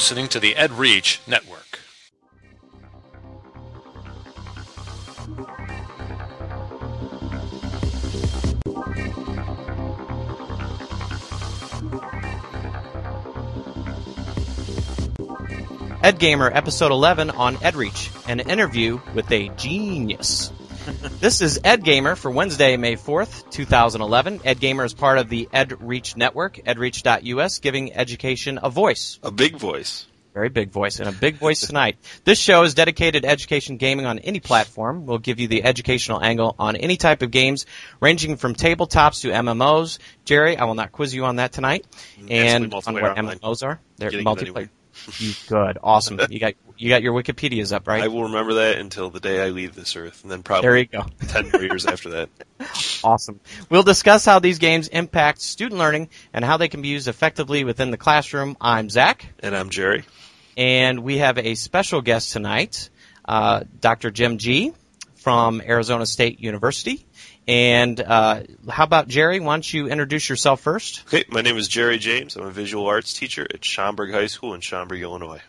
listening to the Ed Reach Network. Ed Gamer, episode 11 on EdReach, an interview with a genius. This is Ed Gamer for Wednesday, May 4th, 2011. Ed Gamer is part of the EdReach network, edreach.us, giving education a voice. A big voice. Very big voice, and a big voice tonight. This show is dedicated to education gaming on any platform. We'll give you the educational angle on any type of games, ranging from tabletops to MMOs. Jerry, I will not quiz you on that tonight. And on what MMOs are. They're multiplayer. You good, awesome. You got you got your Wikipedia's up, right? I will remember that until the day I leave this earth, and then probably There you go. ten more years after that. Awesome. We'll discuss how these games impact student learning and how they can be used effectively within the classroom. I'm Zach, And I'm Jerry. and we have a special guest tonight, uh, Dr. Jim Gee. from Arizona State University. And uh, how about Jerry? Why don't you introduce yourself first? Okay, my name is Jerry James. I'm a visual arts teacher at Schaumburg High School in Schaumburg, Illinois.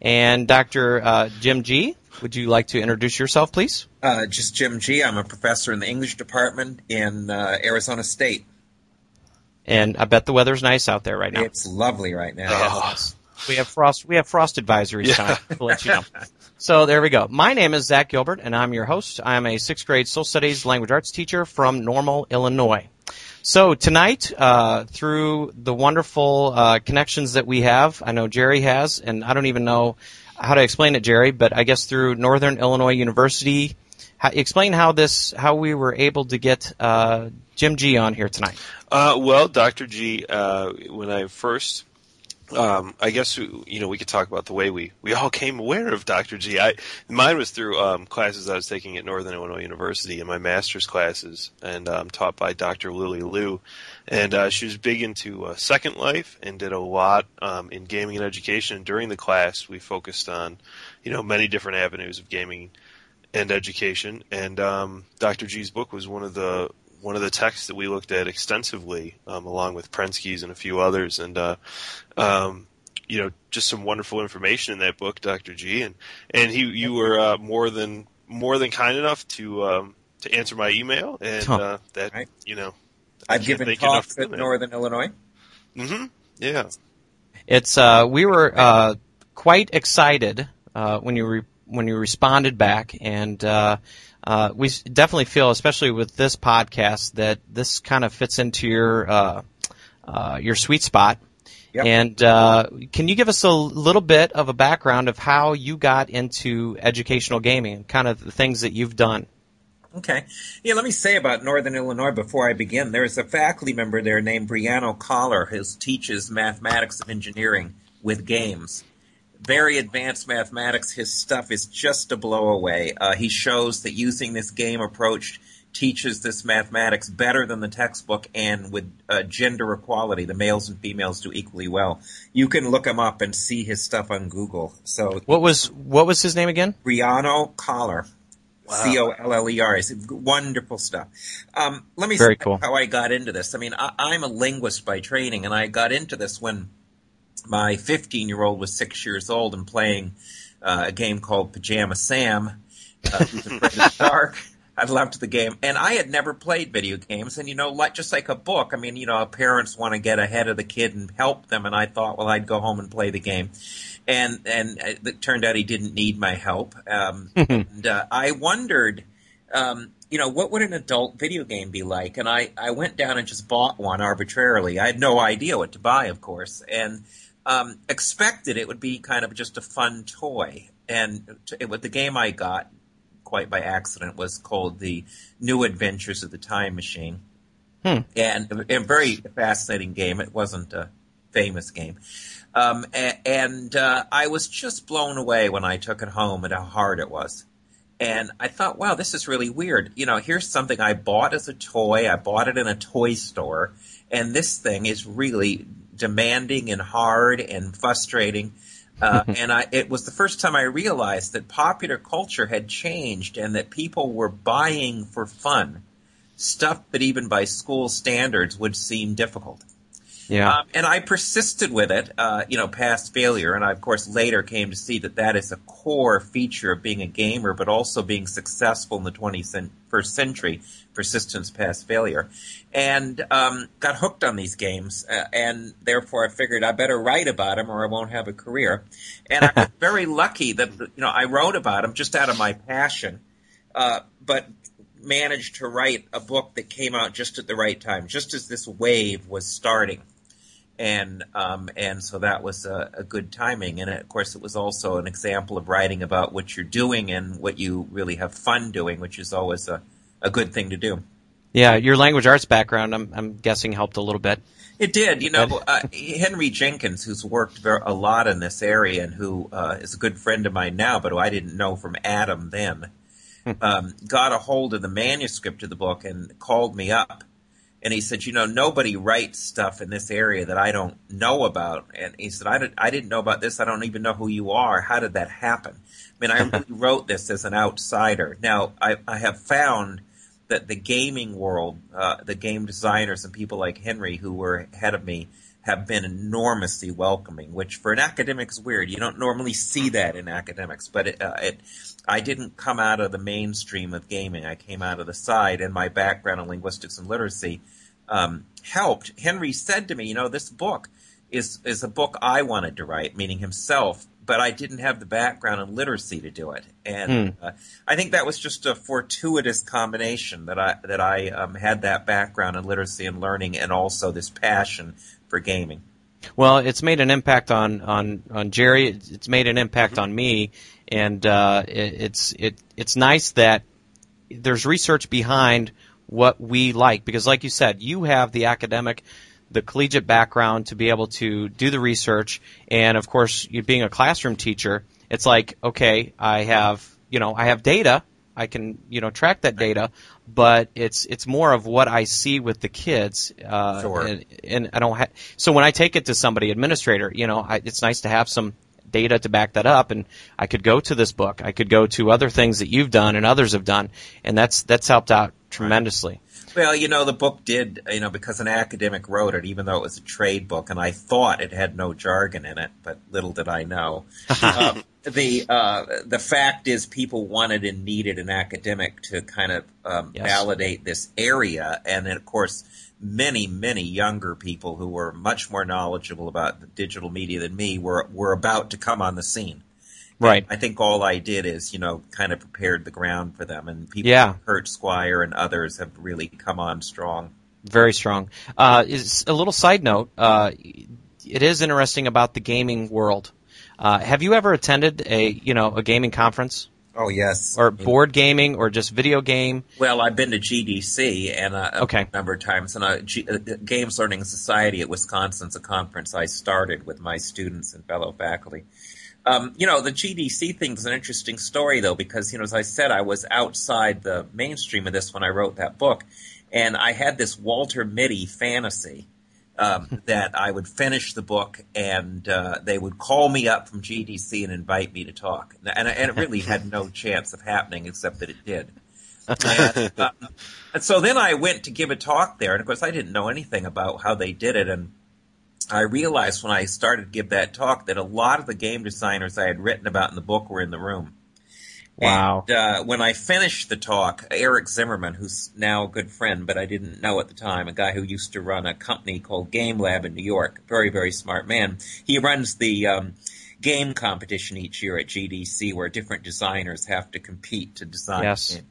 And Dr. Uh, Jim Gee. Would you like to introduce yourself, please? Uh, just Jim Gee. I'm a professor in the English department in uh, Arizona State. And I bet the weather's nice out there right now. It's lovely right now. Oh, We have frost. We have frost advisories Yeah. tonight to let you know. So there we go. My name is Zach Gilbert, and I'm your host. I'm a sixth grade social studies language arts teacher from Normal, Illinois. So tonight, uh, through the wonderful uh, connections that we have, I know Jerry has, and I don't even know how to explain it, Jerry, but I guess through Northern Illinois University. How, explain how this, how we were able to get uh, Jim Gee on here tonight. Uh, well, Dr. Gee, uh, when I first, um, I guess you know we could talk about the way we we all came aware of Dr. Gee. I mine was through um, classes I was taking at Northern Illinois University in my master's classes, and um, taught by Dr. Lily Liu, and uh, she was big into uh, Second Life and did a lot um, in gaming and education. During the class, we focused on you know many different avenues of gaming and education, and um, Dr. Gee's book was one of the one of the texts that we looked at extensively, um, along with Prensky's and a few others, and uh, um, you know, just some wonderful information in that book, Dr. Gee, and and he you were uh, more than more than kind enough to um, to answer my email, and uh, that Right. you know, I've given talks at Northern Illinois. Mm-hmm. Yeah, It's uh, we were uh, quite excited uh, when you re- when you responded back, and uh, we definitely feel, especially with this podcast, that this kind of fits into your uh, uh, your sweet spot. Yep. And uh, can you give us a little bit of a background of how you got into educational gaming and kind of the things that you've done? Okay. Yeah, let me say about Northern Illinois before I begin. There's a faculty member there named Brian Coller who teaches mathematics and engineering with games. Very advanced mathematics. His stuff is just a blow away. Uh, he shows that using this game approach teaches this mathematics better than the textbook and with uh, gender equality. The males and females do equally well. You can look him up and see his stuff on Google. So What was what was his name again? Brian Coller. C O L L E R. It's wonderful stuff. Um, let me Very say cool. how I got into this. I mean, I, I'm a linguist by training, and I got into this when my 15 year old was six years old and playing uh, a game called Pajama Sam, uh, who's afraid of the dark. I loved the game, and I had never played video games. And you know, like just like a book, I mean, you know, parents want to get ahead of the kid and help them. And I thought, well, I'd go home and play the game. And and it turned out he didn't need my help. Um, and uh, I wondered, um, you know, what would an adult video game be like? And I I went down and just bought one arbitrarily. I had no idea what to buy, of course, and um, expected it would be kind of just a fun toy. And t- it, the game I got quite by accident was called the New Adventures of the Time Machine, Hmm. and a, a very fascinating game. It wasn't a famous game, um, and uh, I was just blown away when I took it home at how hard it was. And I thought, wow, this is really weird. You know, here's something I bought as a toy. I bought it in a toy store, and this thing is really demanding and hard and frustrating. Uh, and I, it was the first time I realized that popular culture had changed and that people were buying for fun stuff that even by school standards would seem difficult. Yeah. Um, and I persisted with it, uh, you know, past failure. And I, of course, later came to see that that is a core feature of being a gamer, but also being successful in the 21st century, persistence past failure. And um, got hooked on these games. Uh, and therefore, I figured I better write about them or I won't have a career. And I was very lucky that, you know, I wrote about them just out of my passion. Uh, but managed to write a book that came out just at the right time, just as this wave was starting. And um, and so that was a, a good timing, and of course it was also an example of writing about what you're doing and what you really have fun doing, which is always a, a good thing to do. Yeah, your language arts background, I'm, I'm guessing, helped a little bit. It did. You know, uh, Henry Jenkins, who's worked very, a lot in this area and who uh, is a good friend of mine now, but who I didn't know from Adam then, um, got a hold of the manuscript of the book and called me up. And he said, you know, nobody writes stuff in this area that I don't know about. And he said, I, did, I didn't know about this. I don't even know who you are. How did that happen? I mean, I wrote this as an outsider. Now, I, I have found that the gaming world, uh, the game designers and people like Henry who were ahead of me have been enormously welcoming, which for an academic is weird. You don't normally see that in academics, but it, uh, it, I didn't come out of the mainstream of gaming. I came out of the side, and my background in linguistics and literacy um, helped. Henry said to me, "You know, this book is is a book I wanted to write, meaning himself." But I didn't have the background in literacy to do it, and uh, I think that was just a fortuitous combination that I that I um, had that background in literacy and learning, and also this passion for gaming. Well, it's made an impact on on on Jerry. It's made an impact on me, and uh, it, it's it it's nice that there's research behind what we like because, like you said, you have the academic, the collegiate background to be able to do the research, and of course, you being a classroom teacher, it's like okay, I have you know I have data. I can you know track that data, but it's it's more of what I see with the kids. Uh, Sure. and, and I don't have. So when I take it to somebody, administrator, you know, I, it's nice to have some data to back that up, and I could go to this book. I could go to other things that you've done and others have done, and that's that's helped out tremendously. Well, you know, the book did, you know, because an academic wrote it, even though it was a trade book, and I thought it had no jargon in it, but little did I know. um, the uh, the fact is, people wanted and needed an academic to kind of um, Yes. validate this area, and then, of course, many, many younger people who were much more knowledgeable about the digital media than me were were about to come on the scene. Right. I think all I did is, you know, kind of prepared the ground for them, and people Yeah. like Kurt Squire and others have really come on strong. Very strong. Uh, is a little side note. Uh, it is interesting about the gaming world. Uh, have you ever attended a you know a gaming conference Oh yes. or board gaming or just video game? Well, I've been to GDC and uh, Okay. a number of times, and uh, uh, Games Learning Society at Wisconsin's a conference I started with my students and fellow faculty. Um, you know, the GDC thing is an interesting story though, because you know, as I said, I was outside the mainstream of this when I wrote that book, and I had this Walter Mitty fantasy um, that I would finish the book and uh, they would call me up from GDC and invite me to talk, and, and it really had no chance of happening except that it did. And, uh, and so then I went to give a talk there, and of course I didn't know anything about how they did it, and I realized when I started to give that talk that a lot of the game designers I had written about in the book were in the room. Wow. And, uh, when I finished the talk, Eric Zimmerman, who's now a good friend, but I didn't know at the time, a guy who used to run a company called Game Lab in New York, very, very smart man. He runs the um, game competition each year at GDC where different designers have to compete to design Yes. a game.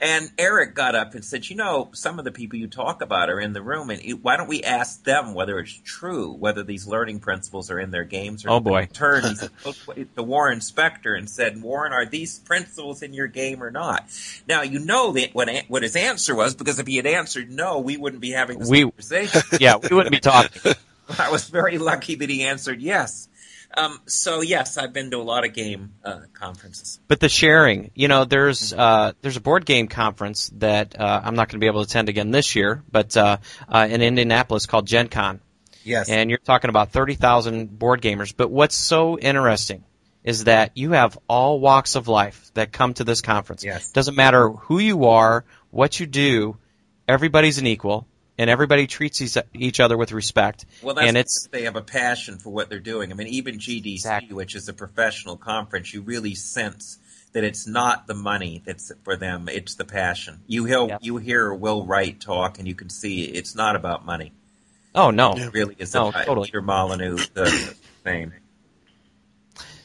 And Eric got up and said, "You know, some of the people you talk about are in the room, and it- why don't we ask them whether it's true, whether these learning principles are in their games?" Or Oh, boy. Turned to Warren Spector and said, "Warren, are these principles in your game or not?" Now you know that what what his answer was because if he had answered no, we wouldn't be having this We- conversation. Yeah, we wouldn't be talking. I was very lucky that he answered yes. Um, so yes, I've been to a lot of game uh, conferences. But the sharing, you know, there's uh, there's a board game conference that uh, I'm not going to be able to attend again this year, but uh, uh, in Indianapolis called Gen Con. Yes. and you're talking about 30,000 board gamers. But what's so interesting is that you have all walks of life that come to this conference. Yes. Doesn't matter who you are, what you do, everybody's an equal. And everybody treats each- other with respect. Well, that's and it's they have a passion for what they're doing. I mean, even GDC, Exactly. which is a professional conference, you really sense that it's not the money that's for them; it's the passion. You hear Yep. you hear Will Wright talk, and you can see it's not about money. oh no. It really is No, about totally. Peter Molyneux, the fame.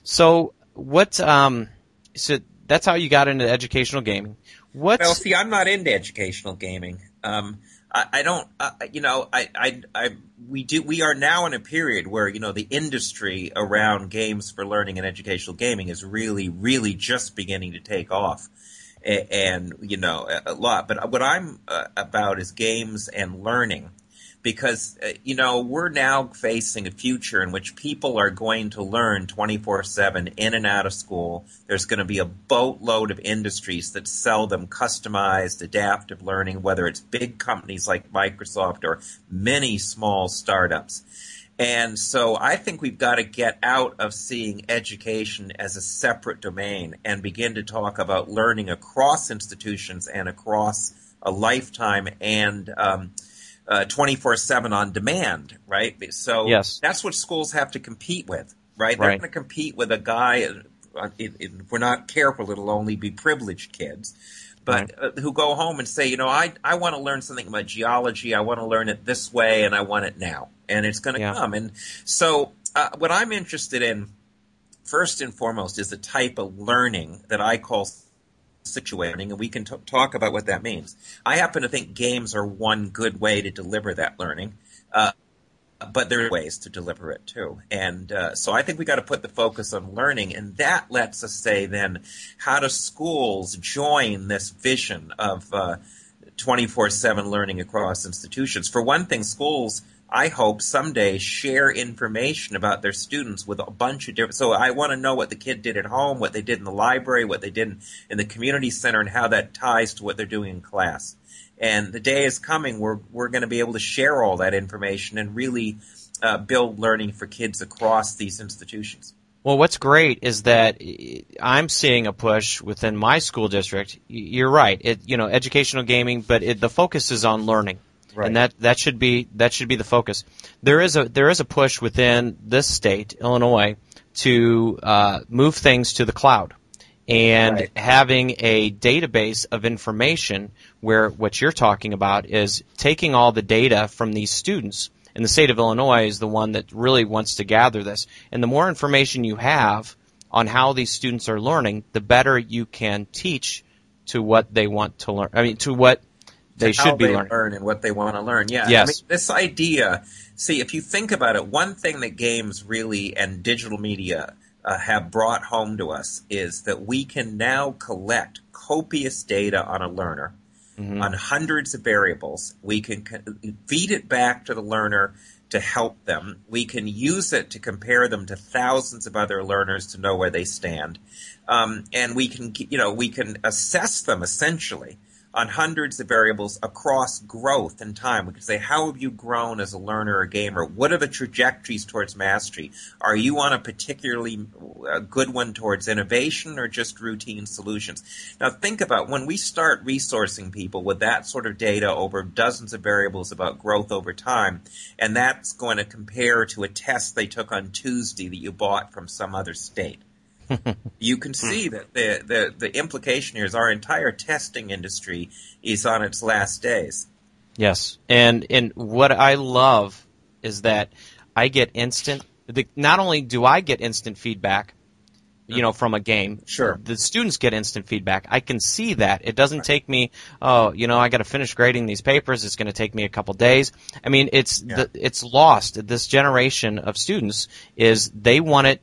So what? Um, so that's how you got into educational gaming. What? Well, see, I'm not into educational gaming. Um, I, I don't, uh, you know, I, I, I, we do, we are now in a period where, you know, the industry around games for learning and educational gaming is really, really just beginning to take off. A- And, you know, a- a lot. But what I'm uh, about is games and learning because uh, you know we're now facing a future in which people are going to learn 24/7 in and out of school. There's going to be a boatload of industries that sell them customized adaptive learning whether it's big companies like Microsoft or many small startups. And so I think we've got to get out of seeing education as a separate domain and begin to talk about learning across institutions and across a lifetime and um, uh, 24/7 on demand, right? So Yes. that's what schools have to compete with, right? Right. They're going to compete with a guy. Uh, it, it, if we're not careful, it'll only be privileged kids, but uh, who go home and say, you know, I I want to learn something about geology. I want to learn it this way, and I want it now, and it's going to Yeah. come. And so, uh, what I'm interested in, first and foremost, is the type of learning that I call situating, and we can t- talk about what that means. I happen to think games are one good way to deliver that learning, uh, but there are ways to deliver it too. And uh, so I think we got to put the focus on learning, and that lets us say then, how do schools join this vision of uh, 24/7 learning across institutions? For one thing, schools. I hope someday share information about their students with a bunch of different. So I want to know what the kid did at home, what they did in the library, what they did in, in the community center, and how that ties to what they're doing in class. And the day is coming where we're going to be able to share all that information and really uh, build learning for kids across these institutions. Well, what's great is that eh, I'm seeing a push within my school district. You're right. It, you know, educational gaming, but it, the focus is on learning. Right. And that, that should be that should be the focus. There is a there is a push within this state, Illinois, to uh, move things to the cloud, and Right. having a database of information where what you're talking about is taking all the data from these students. And the state of Illinois is the one that really wants to gather this. And the more information you have on how these students are learning, the better you can teach to what they want to learn. I mean, to what they should be they learning. learn and what they want to learn. Yeah. Yes. I mean, this idea, see, if you think about it, one thing that games really and digital media uh, have brought home to us is that we can now collect copious data on a learner. On hundreds of variables, we can feed it back to the learner to help them. We can use it to compare them to thousands of other learners to know where they stand, um, and we can, you know, we can assess them essentially on hundreds of variables across growth and time. We can say, how have you grown as a learner or gamer? What are the trajectories towards mastery? Are you on a particularly uh, good one towards innovation or just routine solutions? Now think about when we start resourcing people with that sort of data over dozens of variables about growth over time, and that's going to compare to a test they took on Tuesday that you bought from some other state you can see that the, the, the implication here is our entire testing industry is on its last days. Yes, and and what I love is that I get instant. The, not only do I get instant feedback, you know, from a game. Sure. The students get instant feedback. I can see that. It doesn't take me. Oh, you know, I got to finish grading these papers. It's going to take me a couple days. I mean, it's Yeah. the, it's lost. This generation of students is they want it,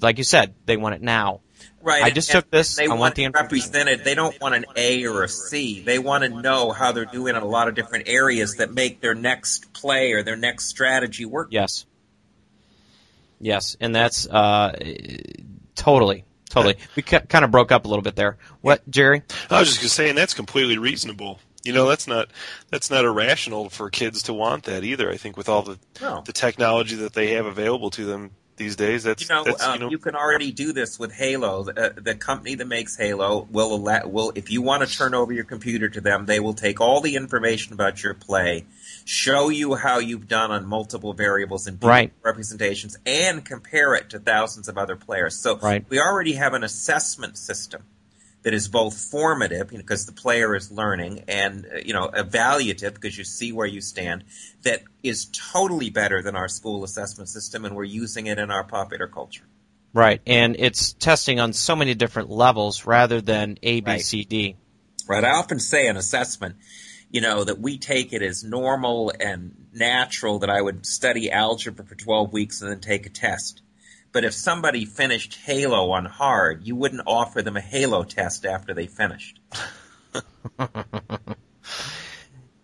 like you said, they want it now. Right. I just and took this. They I want, want the represented. They don't want an A or a C. They want to know how they're doing in a lot of different areas that make their next play or their next strategy work. Yes. Yes, and that's uh, totally, totally. We ca- kind of broke up a little bit there. What, Jerry? I was just gonna say, and that's completely reasonable. You know, that's not that's not irrational for kids to want that either. I think with all the No. the technology that they have available to them, these days. That's You know, that's, um, you know you can already do this with Halo. The, uh, the company that makes Halo will allow, will if you want to turn over your computer to them, they will take all the information about your play, show you how you've done on multiple variables and Right. representations, and compare it to thousands of other players. So Right. we already have an assessment system that is both formative you know, because the player is learning and uh, you know evaluative because you see where you stand that is totally better than our school assessment system and we're using it in our popular culture Right, and it's testing on so many different levels rather than A, B, Right. C, D. right i often say in assessment you know that we take it as normal and natural that i would study algebra for 12 weeks and then take a test but if somebody finished halo on hard you wouldn't offer them a halo test after they finished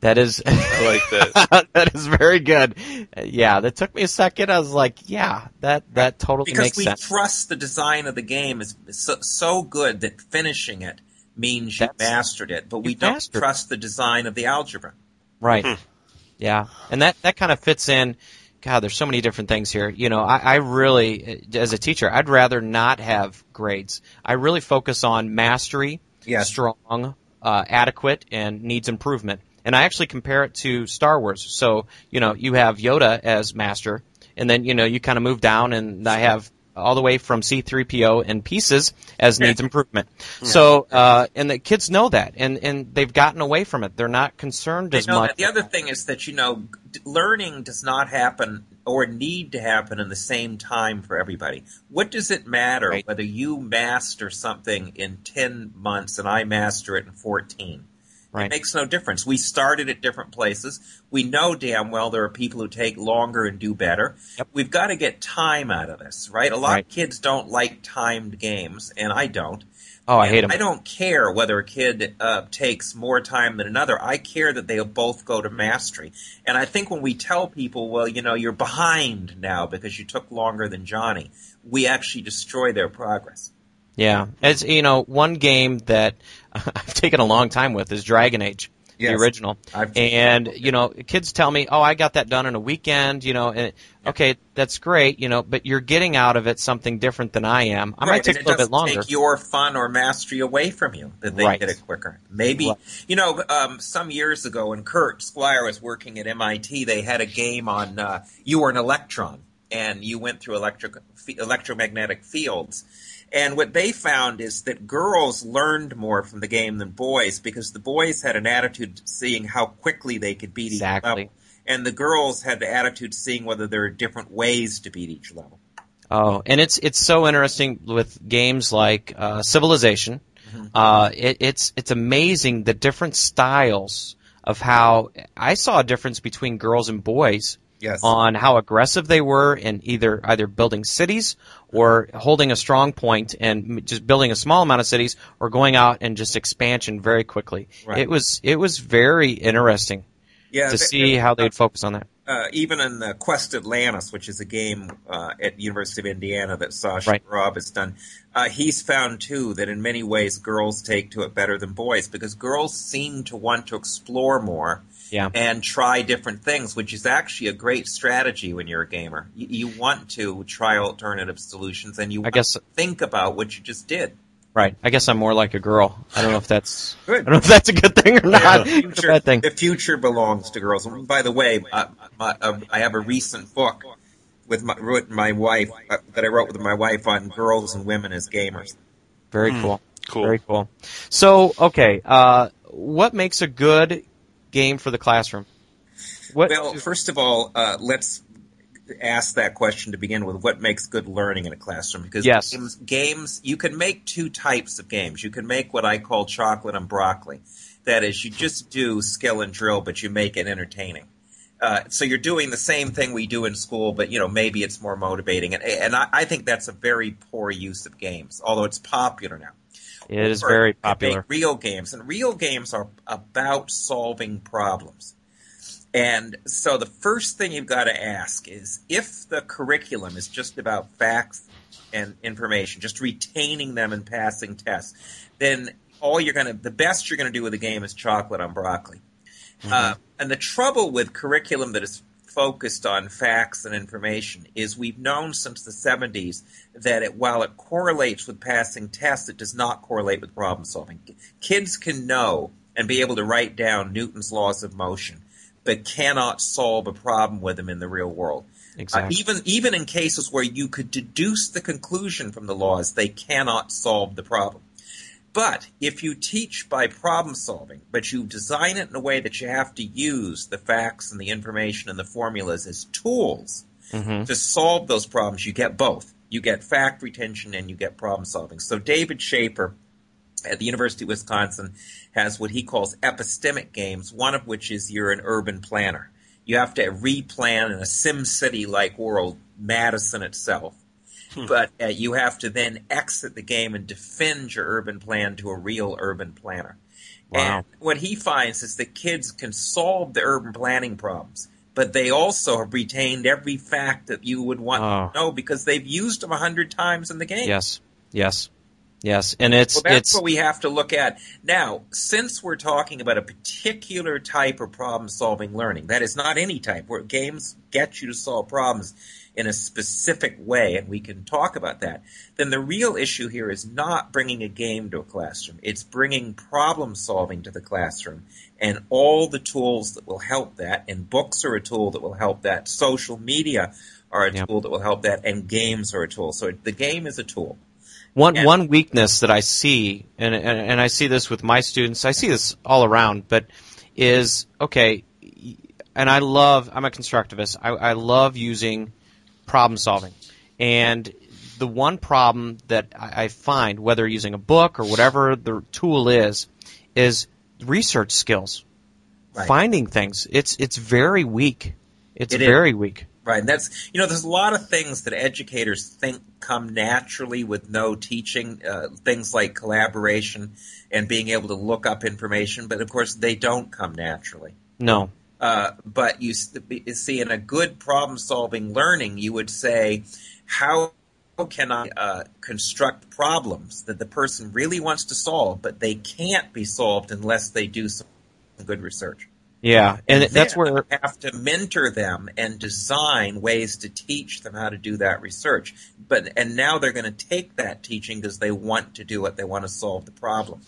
That is I like that. that is very good. Yeah, that took me a second. I was like, yeah, that that totally because makes we trust the design of the game is so, so good that finishing it means you That's- mastered it, but we don't mastered it. trust the design of the algebra. Right. Hmm. Yeah, and that that kind of fits in. God, there's so many different things here. You know, I, I really, as a teacher, I'd rather not have grades. I really focus on mastery, Yes. strong, uh, adequate, and needs improvement. And I actually compare it to Star Wars. So, you know, you have Yoda as master, and then, you know, you kind of move down, and I have all the way from C3PO and pieces as needs improvement. So, uh, and the kids know that, and, and they've gotten away from it. They're not concerned They as much. that. The other thing is that you know learning does not happen or need to happen in the same time for everybody. What does it matter Right. whether you master something in 10 months and I master it in 14? Right. It makes no difference. We started at different places. We know damn well there are people who take longer and do better. Yep. We've got to get time out of this, right? A lot Right. of kids don't like timed games, and I don't. Oh, I And hate them. I don't care whether a kid uh, takes more time than another. I care that they'll both go to mastery. And I think when we tell people, well, you know, you're behind now because you took longer than Johnny, we actually destroy their progress. Yeah, it's you know one game that I've taken a long time with is Dragon Age, Yes. the original. I've- and you know, kids tell me, "Oh, I got that done in a weekend." You know, and okay, that's great. You know, but you're getting out of it something different than I am. I might take a little it bit longer. Take your fun or mastery away from you that they Right. get it quicker. Maybe Right. you know um, some years ago when Kurt Squire was working at MIT, they had a game on uh, you were an electron and you went through electric f- electromagnetic fields. And what they found is that girls learned more from the game than boys because the boys had an attitude seeing how quickly they could beat Exactly. each level, and the girls had the attitude seeing whether there are different ways to beat each level. Oh, and it's it's so interesting with games like uh, Civilization. Mm-hmm. Uh, it, it's it's amazing the different styles of how I saw a difference between girls and boys Yes. on how aggressive they were in either either building cities or holding a strong point and just building a small amount of cities or going out and just expansion very quickly. Right. It was it was very interesting yeah, to th- see how they'd focus on that. uh, even in the Quest Atlantis, which is a game uh, at the University of Indiana that Sasha Right. Rob has done, uh, he's found too that in many ways girls take to it better than boys because girls seem to want to explore more Yeah. and try different things, which is actually a great strategy when you're a gamer. You, you want to try alternative solutions and you I want guess to think about what you just did. right. I guess I'm more like a girl. I don't know if that's I don't know if that's a good thing or not. the, It's a bad thing. the future belongs to girls. And by the way, uh, my, uh, I have a recent book with my, with my wife uh, that I wrote with my wife on girls and women as gamers. Very cool. Cool. Very cool. So, okay, uh, what makes a good game for the classroom? What? Well, first of all, uh, let's ask that question to begin with. What makes good learning in a classroom? Because Yes. games, games, you can make two types of games. You can make what I call chocolate and broccoli. That is, you just do skill and drill, but you make it entertaining. Uh, so you're doing the same thing we do in school, but you know maybe it's more motivating, and, and I, I think that's a very poor use of games. Although it's popular now. It is very popular. Real games, and real games are about solving problems. And so the first thing you've got to ask is if the curriculum is just about facts and information, just retaining them and passing tests, then all you're going to, the best you're going to do with a game is chocolate on broccoli. Uh, and the trouble with curriculum that is focused on facts and information is we've known since the 70s that it, while it correlates with passing tests, it does not correlate with problem solving. Kids can know and be able to write down Newton's laws of motion, but cannot solve a problem with them in the real world. Exactly. Uh, even even in cases where you could deduce the conclusion from the laws, they cannot solve the problem. But if you teach by problem solving, but you design it in a way that you have to use the facts and the information and the formulas as tools Mhm. to solve those problems, you get both. You get fact retention and you get problem solving. So David Shaffer at the University of Wisconsin has what he calls epistemic games, one of which is you're an urban planner. You have to replan in a Sim City like world, Madison itself. But uh, you have to then exit the game and defend your urban plan to a real urban planner. Wow. And what he finds is that kids can solve the urban planning problems, but they also have retained every fact that you would want Oh. to know because they've used them a hundred times in the game. Yes. Yes. Yes. And it's Well, that's it's what we have to look at. Now, since we're talking about a particular type of problem solving learning, that is not any type, where games get you to solve problems in a specific way, and we can talk about that, then the real issue here is not bringing a game to a classroom. It's bringing problem solving to the classroom and all the tools that will help that, and books are a tool that will help that, social media are a Yep. tool that will help that, and games are a tool. So the game is a tool. One And- one weakness that I see, and, and and I see this with my students. I see this all around, but is okay. And I love. I'm a constructivist. I, I love using problem solving, and the one problem that I, I find, whether using a book or whatever the tool is, is research skills, Right. finding things. It's it's very weak. It's It is. very weak. Right, and that's you know, there's a lot of things that educators think come naturally with no teaching. Uh, things like collaboration and being able to look up information, but of course they don't come naturally. No. Uh, but you see, in a good problem-solving learning, you would say, how can I uh, construct problems that the person really wants to solve, but they can't be solved unless they do some good research. Yeah, and that's where I have to mentor them and design ways to teach them how to do that research. But and now they're going to take that teaching because they want to do it. They want to solve the problem.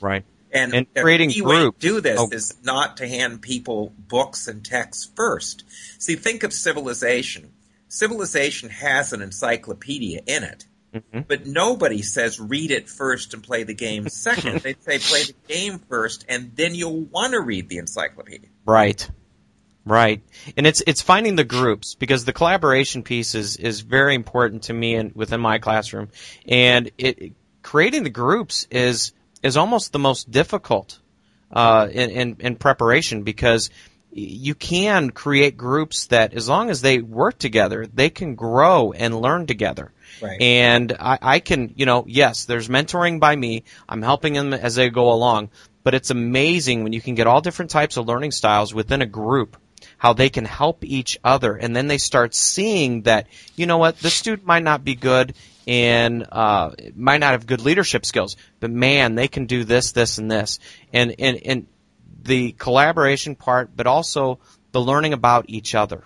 right. And, And creating key way to do this Oh. is not to hand people books and texts first. See, think of civilization. Civilization has an encyclopedia in it. Mhm. But nobody says read it first and play the game second. they say play the game first and then you'll want to read the encyclopedia. Right. Right. And it's it's finding the groups because the collaboration piece is is very important to me and within my classroom. And it creating the groups is is almost the most difficult uh, in, in in preparation because you can create groups that as long as they work together, they can grow and learn together. Right. And I, I can, you know, yes, there's mentoring by me. I'm helping them as they go along. But it's amazing when you can get all different types of learning styles within a group, how they can help each other. And then they start seeing that, you know what, this student might not be good and uh, might not have good leadership skills, but man, they can do this, this, and this. And, and, and the collaboration part, but also the learning about each other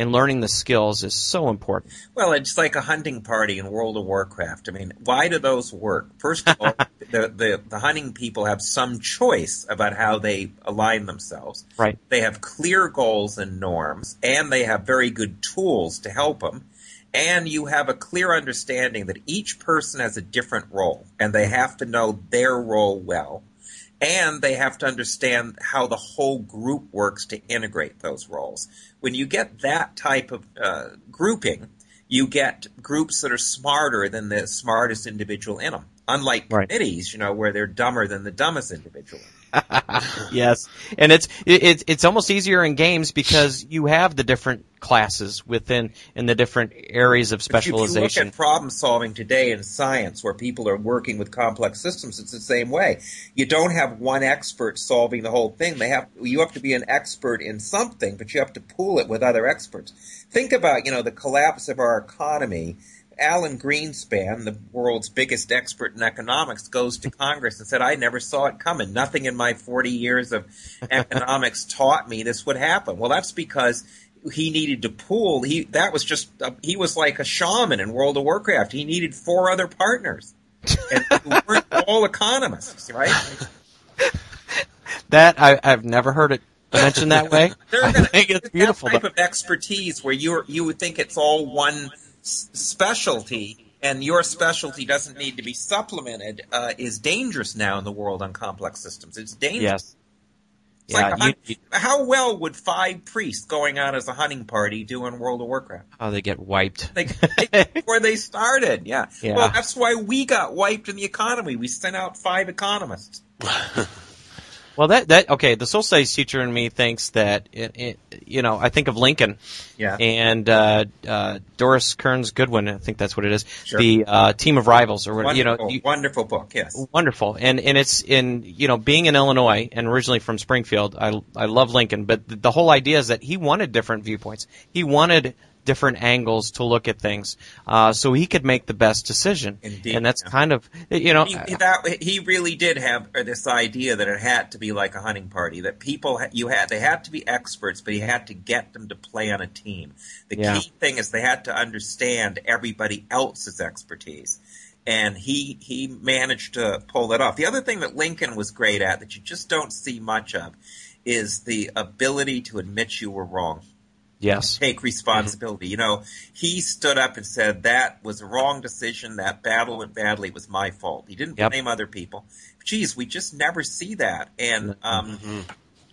and learning the skills is so important. Well, it's like a hunting party in World of Warcraft. I mean, why do those work? First of all, the, the, the hunting people have some choice about how they align themselves. Right. They have clear goals and norms, and they have very good tools to help them. And you have a clear understanding that each person has a different role, and they have to know their role well. And they have to understand how the whole group works to integrate those roles. When you get that type of uh, grouping, you get groups that are smarter than the smartest individual in them. Unlike Right. committees, you know, where they're dumber than the dumbest individual. yes, and it's it's it's almost easier in games because you have the different classes within in the different areas of specialization. If you look at problem solving today in science, where people are working with complex systems, it's the same way. You don't have one expert solving the whole thing. They have you have to be an expert in something, but you have to pool it with other experts. Think about you know the collapse of our economy. Alan Greenspan, the world's biggest expert in economics, goes to Congress and said, I never saw it coming. Nothing in my 40 years of economics taught me this would happen. Well, that's because he needed to pool. He that was just uh, he was like a shaman in World of Warcraft. He needed four other partners, and who weren't all economists, right? That I, I've never heard it mentioned that way. They're I think it's beautiful. That type but- of expertise where you you would think it's all one specialty, and your specialty doesn't need to be supplemented, uh, is dangerous now in the world on complex systems. It's dangerous. yes. It's Yeah, like you- how well would five priests going out as a hunting party do in World of Warcraft? oh, they get wiped. They, before they started, yeah. Yeah. Well, that's why we got wiped in the economy. We sent out five economists. Well, that that okay. The social studies teacher in me thinks that it, it, you know I think of Lincoln Yeah. and uh, uh, Doris Kearns Goodwin. I think that's what it is. Sure. The uh, team of rivals, or what Wonderful, you know, you, wonderful book. Yes. wonderful. And and it's in you know being in Illinois and originally from Springfield. I I love Lincoln, but the, the whole idea is that he wanted different viewpoints. He wanted different angles to look at things, uh, so he could make the best decision. Indeed, and that's yeah. kind of you know he, that, he really did have this idea that it had to be like a hunting party. That people you had they had to be experts, but he had to get them to play on a team. The Yeah. key thing is they had to understand everybody else's expertise. And he he managed to pull that off. The other thing that Lincoln was great at that you just don't see much of is the ability to admit you were wrong yes. take responsibility. You know, he stood up and said that was a wrong decision. That battle went badly. It was my fault. He didn't Yep. blame other people. Geez, we just never see that. And um, Mm-hmm.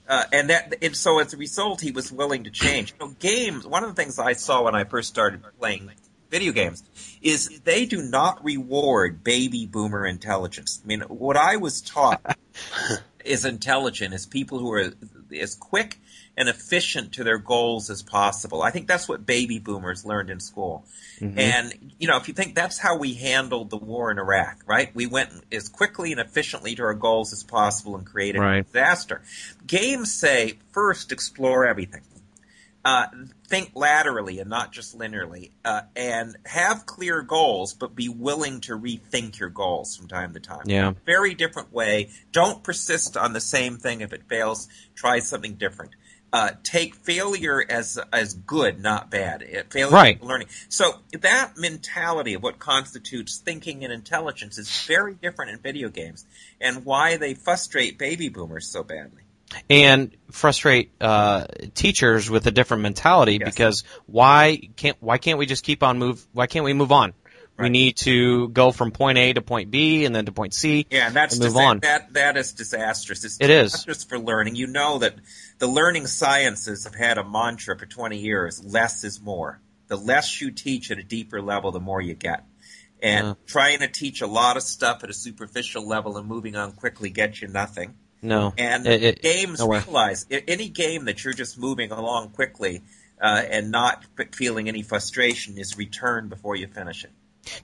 uh, and that and so as a result, he was willing to change. You know, games. One of the things I saw when I first started playing video games is they do not reward baby boomer intelligence. I mean, what I was taught is intelligent is people who are as quick and efficient to their goals as possible. I think that's what baby boomers learned in school. Mm-hmm. And, you know, if you think that's how we handled the war in Iraq, right? We went as quickly and efficiently to our goals as possible and created Right. a disaster. Games say, first explore everything. Uh, think laterally and not just linearly, uh, and have clear goals, but be willing to rethink your goals from time to time. Yeah. Very different way. Don't persist on the same thing. If it fails, try something different. Uh, take failure as as good, not bad. It, failure Right. learning. So that mentality of what constitutes thinking and intelligence is very different in video games, and why they frustrate baby boomers so badly. and frustrate uh, teachers with a different mentality Yes. because why can't why can't we just keep on move why can't we move on? We need to go from point A to point B and then to point C. Yeah, and that's and move disa- on. that that is disastrous. It's It is. disastrous for learning. You know that the learning sciences have had a mantra for twenty years: less is more. The less you teach at a deeper level, the more you get. And Yeah. trying to teach a lot of stuff at a superficial level and moving on quickly gets you nothing. No, And It- it- games no realize any game that you're just moving along quickly uh, and not feeling any frustration is returned before you finish it.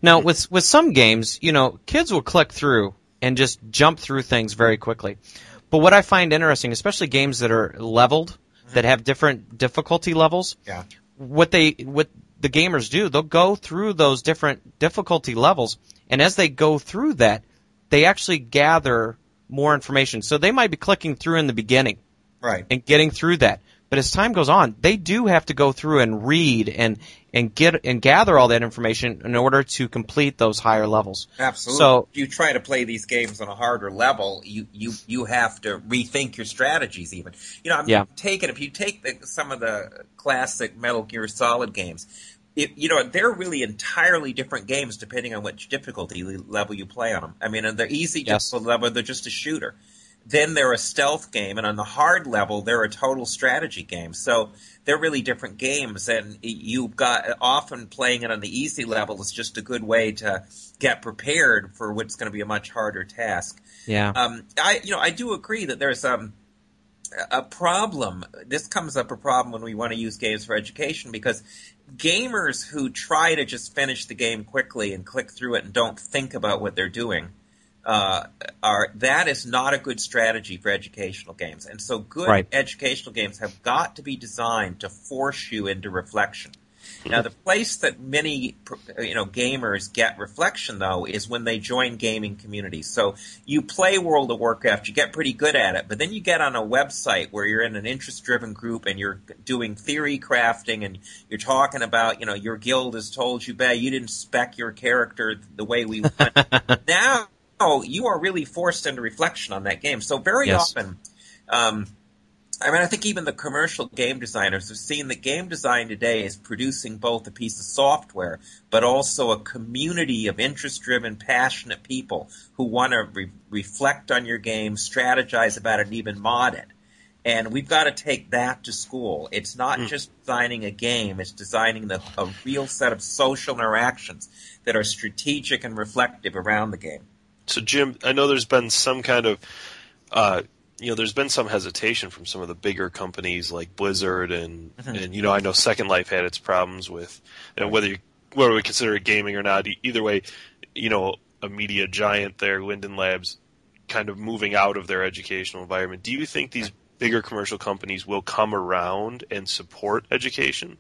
Now, with with some games, you know, kids will click through and just jump through things very quickly. But what I find interesting, especially games that are leveled, that have different difficulty levels, Yeah. what they what the gamers do, they'll go through those different difficulty levels, and as they go through that, they actually gather more information. So they might be clicking through in the beginning Right. and getting through that. But as time goes on, they do have to go through and read and and get and gather all that information in order to complete those higher levels. Absolutely. So- if you try to play these games on a harder level, you you you have to rethink your strategies. Even you know, I'm Yeah. taking if you take the, some of the classic Metal Gear Solid games. It, you know, they're really entirely different games depending on which difficulty level you play on them. I mean, they're easy Yes. difficulty level, they're just a shooter. Then they're a stealth game, and on the hard level, they're a total strategy game. So they're really different games, and you've got often playing it on the easy level is just a good way to get prepared for what's going to be a much harder task. Yeah. Um, I, you know, I do agree that there's um, a problem. This comes up a problem when we want to use games for education because gamers who try to just finish the game quickly and click through it and don't think about what they're doing uh, are that is not a good strategy for educational games. And so, good Right. educational games have got to be designed to force you into reflection. Now, the place that many you know gamers get reflection though is when they join gaming communities. So you play World of Warcraft, you get pretty good at it, but then you get on a website where you're in an interest-driven group and you're doing theory crafting and you're talking about you know your guild has told you, "Bah, you didn't spec your character the way we want." now you are really forced into reflection on that game. So very Yes. often. Um, I mean, I think even the commercial game designers have seen that game design today is producing both a piece of software, but also a community of interest-driven, passionate people who want to re- reflect on your game, strategize about it, and even mod it. And we've got to take that to school. It's not just designing a game; it's designing the, a real set of social interactions that are strategic and reflective around the game. So, Jim, I know there's been some kind of, uh, you know, there's been some hesitation from some of the bigger companies like Blizzard and and you know, I know Second Life had its problems with you know, whether you, whether we consider it gaming or not. Either way, you know, a media giant there, Linden Labs, kind of moving out of their educational environment. Do you think these bigger commercial companies will come around and support education?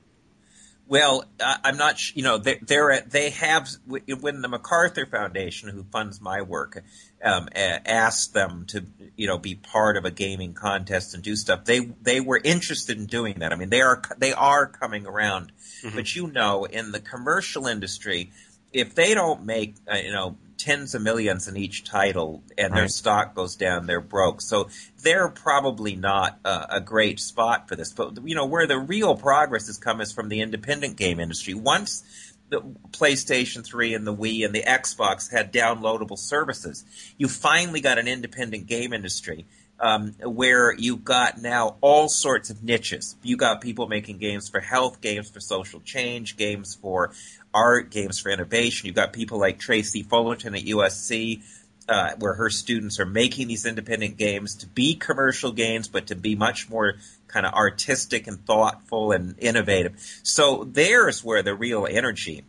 Well, I'm not. sh- You know, they, they're at- they have when the MacArthur Foundation, who funds my work, um, asked them to you know be part of a gaming contest and do stuff. They they were interested in doing that. I mean, they are they are coming around. But you know, in the commercial industry, if they don't make uh, you know tens of millions in each title and their stock goes down, they're broke. So they're probably not uh, a great spot for this. But you know where the real progress has come is from the independent game industry. Once the PlayStation 3 and the Wii and the Xbox had downloadable services, you finally got an independent game industry. Um, where you got now all sorts of niches. You got people making games for health, games for social change, games for art, games for innovation. You've got people like Tracy Fullerton at USC, uh, where her students are making these independent games to be commercial games, but to be much more kind of artistic and thoughtful and innovative. So there's where the real energy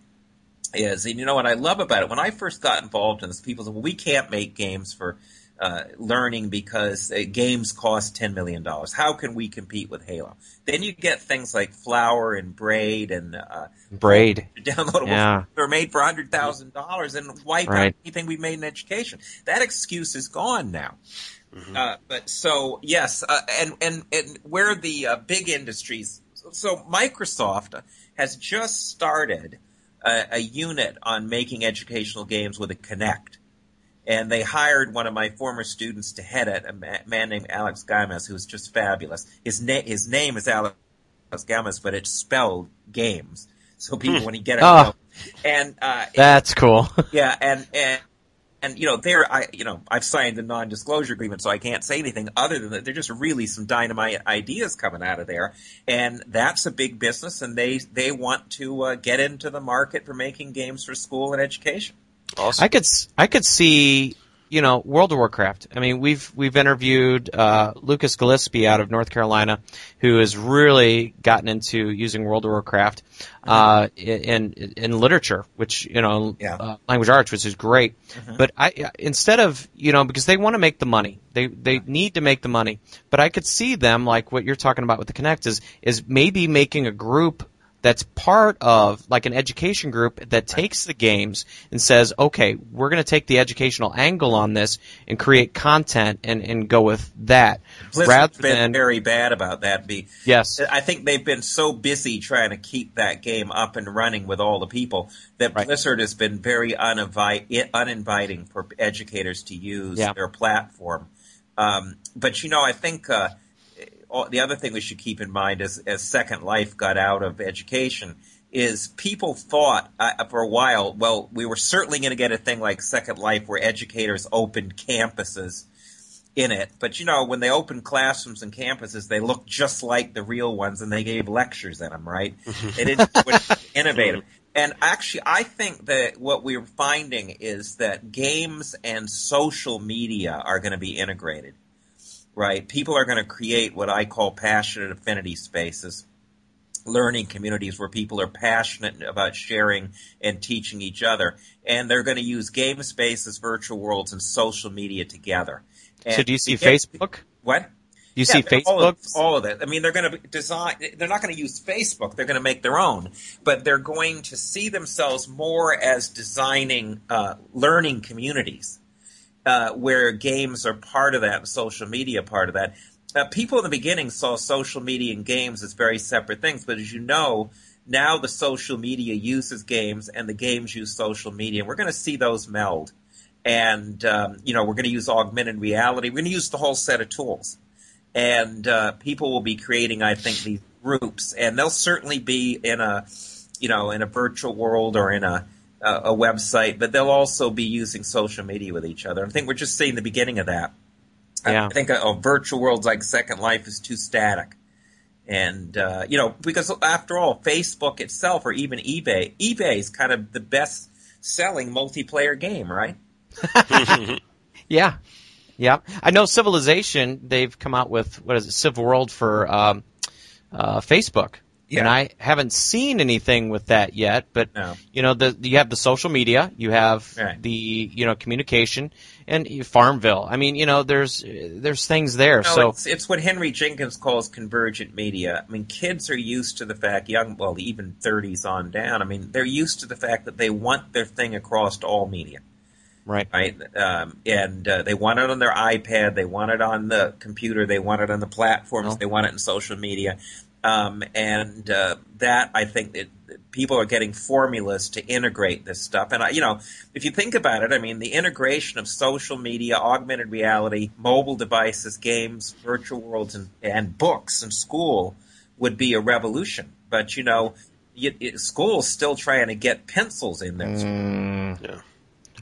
is. And you know what I love about it? When I first got involved in this, people said, well, we can't make games for uh, learning because uh, games cost $10 million. How can we compete with Halo? Then you get things like Flower and Braid and uh, Braid. downloadable Yeah. that are made for hundred thousand dollars and wipe out anything we made in education. That excuse is gone now. Uh, but so yes, uh, and and and where the uh, big industries. So Microsoft has just started a, a unit on making educational games with a Kinect. And they hired one of my former students to head it, a man named Alex Gomez, who's just fabulous. His, na- his name is Alex Gomez, but it's spelled games. So people, when he get it, Oh. and uh, That's cool. yeah, and and and you know, there, I you know, I've signed a non-disclosure agreement, so I can't say anything other than that. There's just really some dynamite ideas coming out of there, and that's a big business, and they they want to uh, get into the market for making games for school and education. Awesome. I could I could see you know World of Warcraft. I mean we've we've interviewed uh, Lucas Gillespie out of North Carolina, who has really gotten into using World of Warcraft uh, in in literature, which you know Yeah. uh, language arts, which is great. But I instead of you know because they want to make the money, they they need to make the money. But I could see them like what you're talking about with the Kinect is is maybe making a group that's part of like an education group that takes the games and says, okay, we're going to take the educational angle on this and create content and, and go with that Blizzard's rather been than very bad about that. Be yes, I think they've been so busy trying to keep that game up and running with all the people that Right. Blizzard has been very uninvi- uninviting for educators to use Yeah. their platform. Um, but you know, I think uh, the other thing we should keep in mind is as Second Life got out of education is people thought uh, for a while, well, we were certainly going to get a thing like Second Life where educators opened campuses in it. But you know, when they opened classrooms and campuses, they looked just like the real ones, and they gave lectures in them, right? They didn't anything innovative. And actually, I think that what we're finding is that games and social media are going to be integrated, right? People are going to create what I call passionate affinity spaces. Learning communities where people are passionate about sharing and teaching each other, and they're going to use game spaces, virtual worlds, and social media together. so do you see get- Facebook? what? You Yeah, see all of, Facebook. all of it. I mean, they're going to design. They're not going to use Facebook. They're going to make their own, but they're going to see themselves more as designing uh, learning communities, uh, where games are part of that, and social media part of that. Uh, people in the beginning saw social media and games as very separate things, but as you know, now the social media uses games, and the games use social media. We're going to see those meld, and um, you know, we're going to use augmented reality. We're going to use the whole set of tools and uh, people will be creating, I think, these groups, and they'll certainly be in a, you know, in a virtual world or in a a, a website, but they'll also be using social media with each other. I think we're just seeing the beginning of that. I- Yeah. I think a, a virtual world like Second Life is too static. And uh, you know, because after all, Facebook itself or even eBay, eBay is kind of the best selling multiplayer game, right? Yeah, yeah. I know Civilization. They've come out with what is it, CivWorld for um, uh, Facebook, and I haven't seen anything with that yet. But No. you know, the you have the social media, you have Right. the you know communication, and Farmville. I mean, you know, there's there's things there. No, so it's, it's what Henry Jenkins calls convergent media. I mean, kids are used to the fact, young, well, even 30s on down, I mean, they're used to the fact that they want their thing across to all media, right, right? Um, and uh, they want it on their iPad, they want it on the computer, they want it on the platforms, Well. they want it in social media. Um, and uh, that, I think, that people are getting formulas to integrate this stuff. And, I, you know, if you think about it, I mean, the integration of social media, augmented reality, mobile devices, games, virtual worlds, and, and books in school would be a revolution. But, you know, you, it, school's still trying to get pencils in there. Mm, Yeah.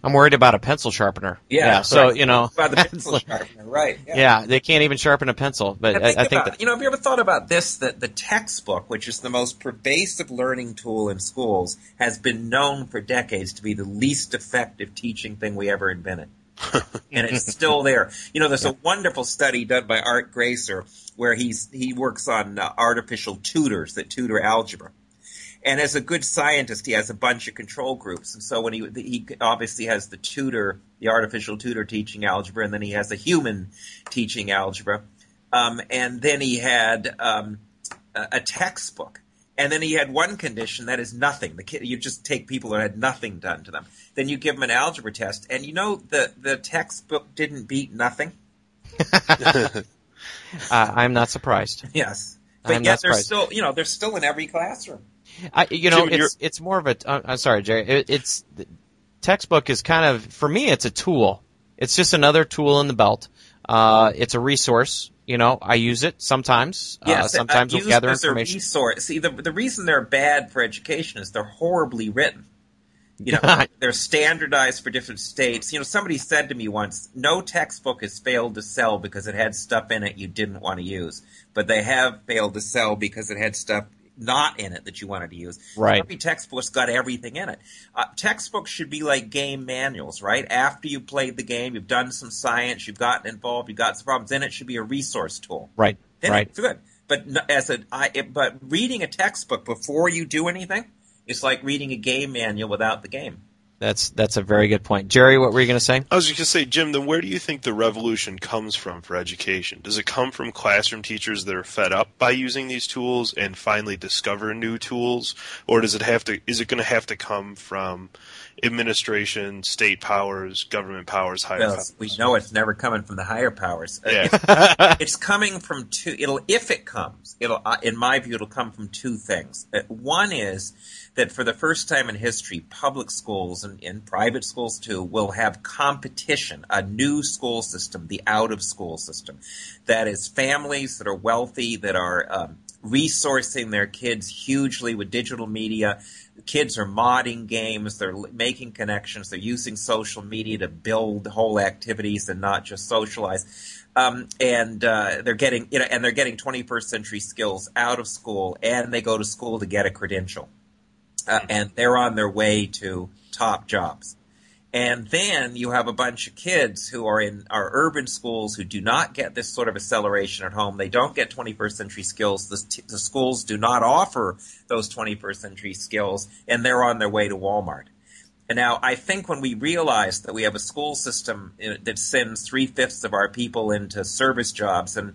I'm worried about a pencil sharpener. Yeah, so right. you know, About the pencil sharpener, right. yeah, they can't even sharpen a pencil. But And I, think I think about, that you know, have you ever thought about this? That the textbook, which is the most pervasive learning tool in schools, has been known for decades to be the least effective teaching thing we ever invented. and it's still there. You know, there's a wonderful study done by Art Graesser where he's he works on uh, artificial tutors that tutor algebra. And as a good scientist, he has a bunch of control groups. And so when he he obviously has the tutor, the artificial tutor teaching algebra, and then he has a human teaching algebra. Um, and then he had um, a, a textbook. And then he had one condition that is nothing. The kid, you just take people who had nothing done to them. Then you give them an algebra test, and you know the the textbook didn't beat nothing. uh, I'm not surprised. Yes, I'm but not yet they're still you know they're still in every classroom. I, you know, Jim, it's it's more of a. Uh, I'm sorry, Jerry. It, it's textbook is kind of for me. It's a tool. It's just another tool in the belt. Uh, it's a resource. You know, I use it sometimes. uh, Yes, sometimes uh, we'll gather information. resource. See, the the reason they're bad for education is they're horribly written. You know, they're standardized for different states. You know, somebody said to me once, "No textbook has failed to sell because it had stuff in it you didn't want to use, but they have failed to sell because it had stuff." Not in it that you wanted to use. Right. Every textbook's got everything in it. Uh, textbooks should be like game manuals, right? After you played the game, you've done some science, you've gotten involved, you've got some problems. Then it should be a resource tool right, then right. it's good. But as a, I, it, but reading a textbook before you do anything, it's like reading a game manual without the game. That's that's a very good point, Jerry. What were you going to say? I was just going to say, Jim, then where do you think the revolution comes from for education? Does it come from classroom teachers that are fed up by using these tools and finally discover new tools? Or does it have to, is it going to have to come from administration, state powers, government powers, higher Well, powers? we know it's never coming from the higher powers. Yeah. it's- it's coming from two. It'll, if it comes, it'll, uh, in my view, it'll come from two things. Uh, one is that for the first time in history, public schools and, and private schools too will have competition, a new school system, the out of school system. That is families that are wealthy, that are um, resourcing their kids hugely with digital media. Kids are modding games, they're making connections, they're using social media to build whole activities and not just socialize. Um, and uh, they're getting, you know, and they're getting 21st century skills out of school, and they go to school to get a credential uh, and they're on their way to top jobs. And then you have a bunch of kids who are in our urban schools who do not get this sort of acceleration at home. They don't get 21st century skills. The, t- the schools do not offer those 21st century skills, and they're on their way to Walmart. And now I think when we realize that we have a school system that sends three fifths of our people into service jobs and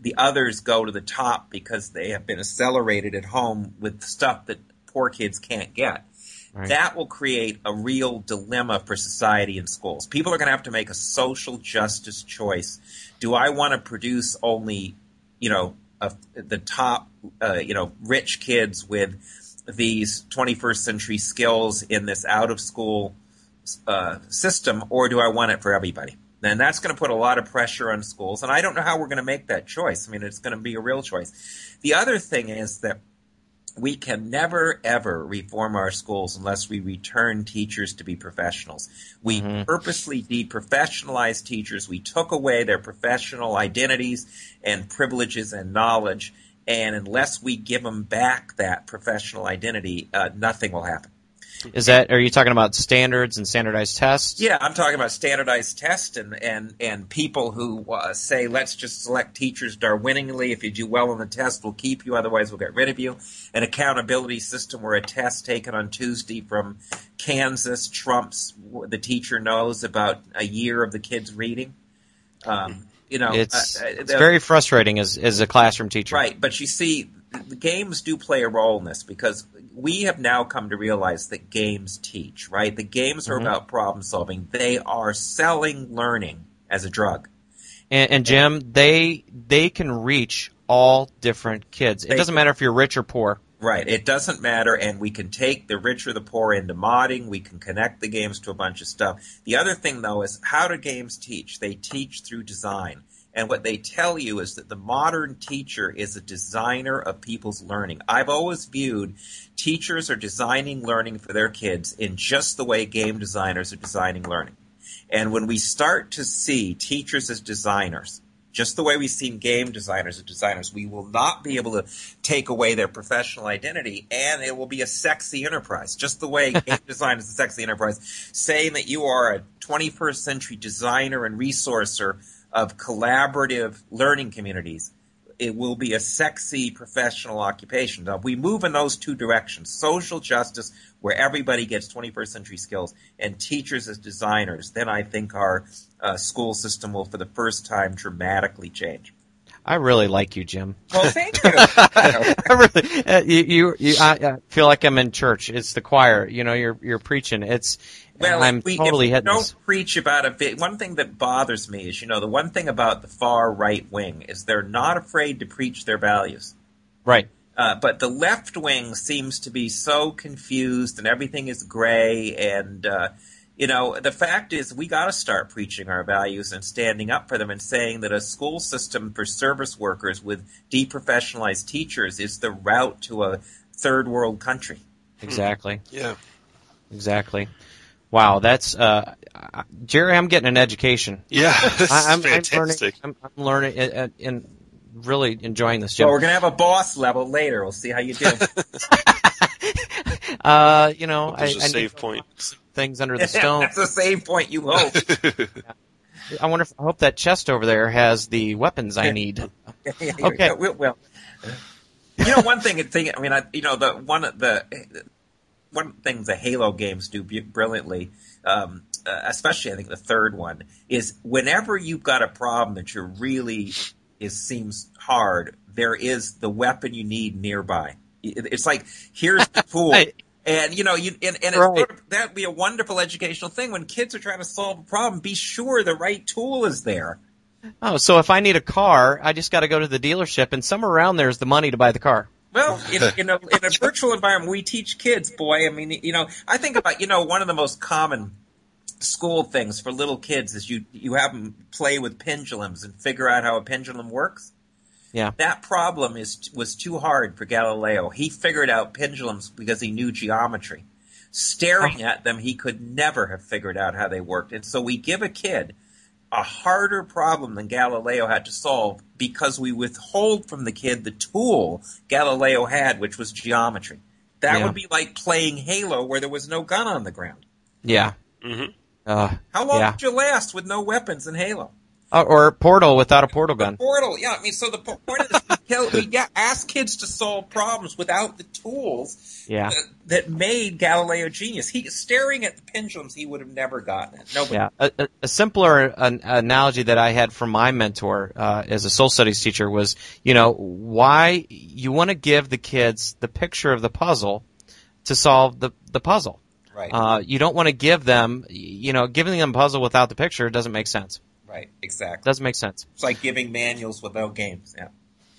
the others go to the top because they have been accelerated at home with stuff that poor kids can't get. Right. That will create a real dilemma for society and schools. People are going to have to make a social justice choice. Do I want to produce only, you know, the top, uh, you know, rich kids with these 21st century skills in this out of school uh, system, or do I want it for everybody? And that's going to put a lot of pressure on schools. And I don't know how we're going to make that choice. I mean, it's going to be a real choice. The other thing is that we can never ever reform our schools unless we return teachers to be professionals. We Mm-hmm. purposely deprofessionalized teachers. We took away their professional identities and privileges and knowledge. And unless we give them back that professional identity, uh, nothing will happen. Is that? Are you talking about standards and standardized tests? Yeah, I'm talking about standardized tests and and and people who uh, say let's just select teachers Darwiningly. If you do well on the test, we'll keep you. Otherwise, we'll get rid of you. An accountability system where a test taken on Tuesday from Kansas trumps the teacher knows about a year of the kid's reading. Um, you know, It's, uh, uh, it's very frustrating as as a classroom teacher. Right, but you see, the games do play a role in this because we have now come to realize that games teach, right? The games are mm-hmm. about problem solving. They are selling learning as a drug. And, and Jim, they they can reach all different kids. It They doesn't matter if you're rich or poor. Right. It doesn't matter, and we can take the rich or the poor into modding. We can connect the games to a bunch of stuff. The other thing, though, is how do games teach? They teach through design. And what they tell you is that the modern teacher is a designer of people's learning. I've always viewed teachers are designing learning for their kids in just the way game designers are designing learning. And when we start to see teachers as designers, just the way we've seen game designers as designers, we will not be able to take away their professional identity and it will be a sexy enterprise. Just the way game design is a sexy enterprise. Saying that you are a 21st century designer and resourcer of collaborative learning communities it will be a sexy professional occupation. Now, if we move in those two directions, social justice, where everybody gets 21st century skills, and teachers as designers, then I think our uh, school system will, for the first time, dramatically change. I really like you, Jim. Well, thank you. I really, uh, you, you, you I, I feel like I'm in church. It's the choir. You know, you're you're preaching. It's Well, I'm we, totally if we don't this. preach about a bit. One thing that bothers me is, you know, the one thing about the far right wing is they're not afraid to preach their values. Right. Uh, but the left wing seems to be so confused and everything is gray. And, uh, you know, the fact is we got to start preaching our values and standing up for them and saying that a school system for service workers with deprofessionalized teachers is the route to a third world country. Exactly. Yeah. Exactly. Wow, that's uh, Jerry. I'm getting an education. Yeah. This I, I'm, is I'm learning. I'm, I'm learning and, and- and really enjoying this, So Jim. we're going to have a boss level later. We'll see how you do. Uh, you know, I, There's a I save need point. things under the stone. That's the same point you hope. I wonder if I hope that chest over there has the weapons I need. Okay. Well, well, you know, one thing, thing. I mean, I, you know, the one of the one thing the Halo games do brilliantly, um, uh, especially I think the third one, is whenever you've got a problem that you're really is seems hard, there is the weapon you need nearby. It's like here's the tool. Right. And you know, you and, and Right. that'd be a wonderful educational thing when kids are trying to solve a problem. Be sure the right tool is there. Oh, so if I need a car, I just got to go to the dealership, and somewhere around there is the money to buy the car. Well, in, in, a, in a virtual environment, we teach kids, boy. I mean, you know, I think about, you know, one of the most common school things for little kids is you, you have them play with pendulums and figure out how a pendulum works. Yeah. That problem is was too hard for Galileo. He figured out pendulums because he knew geometry. Staring at them, he could never have figured out how they worked. And so we give a kid a harder problem than Galileo had to solve because we withhold from the kid the tool Galileo had, which was geometry. That Yeah. would be like playing Halo where there was no gun on the ground. Yeah. Mhm. Uh, How long Yeah. would you last with no weapons in Halo? or- or Portal without a portal gun. Portal, yeah. I mean, so the po- point is, Hell, got, ask kids to solve problems without the tools Yeah. that, that made Galileo genius. He staring at the pendulums, he would have never gotten it. Nobody. Yeah, a, a- a simpler an, analogy that I had from my mentor uh, as a soul studies teacher was, you know, why you want to give the kids the picture of the puzzle to solve the the puzzle. Right. Uh, you don't want to give them, you know, giving them a puzzle without the picture doesn't make sense. right. Exactly. Doesn't make sense. It's like giving manuals without games. Yeah.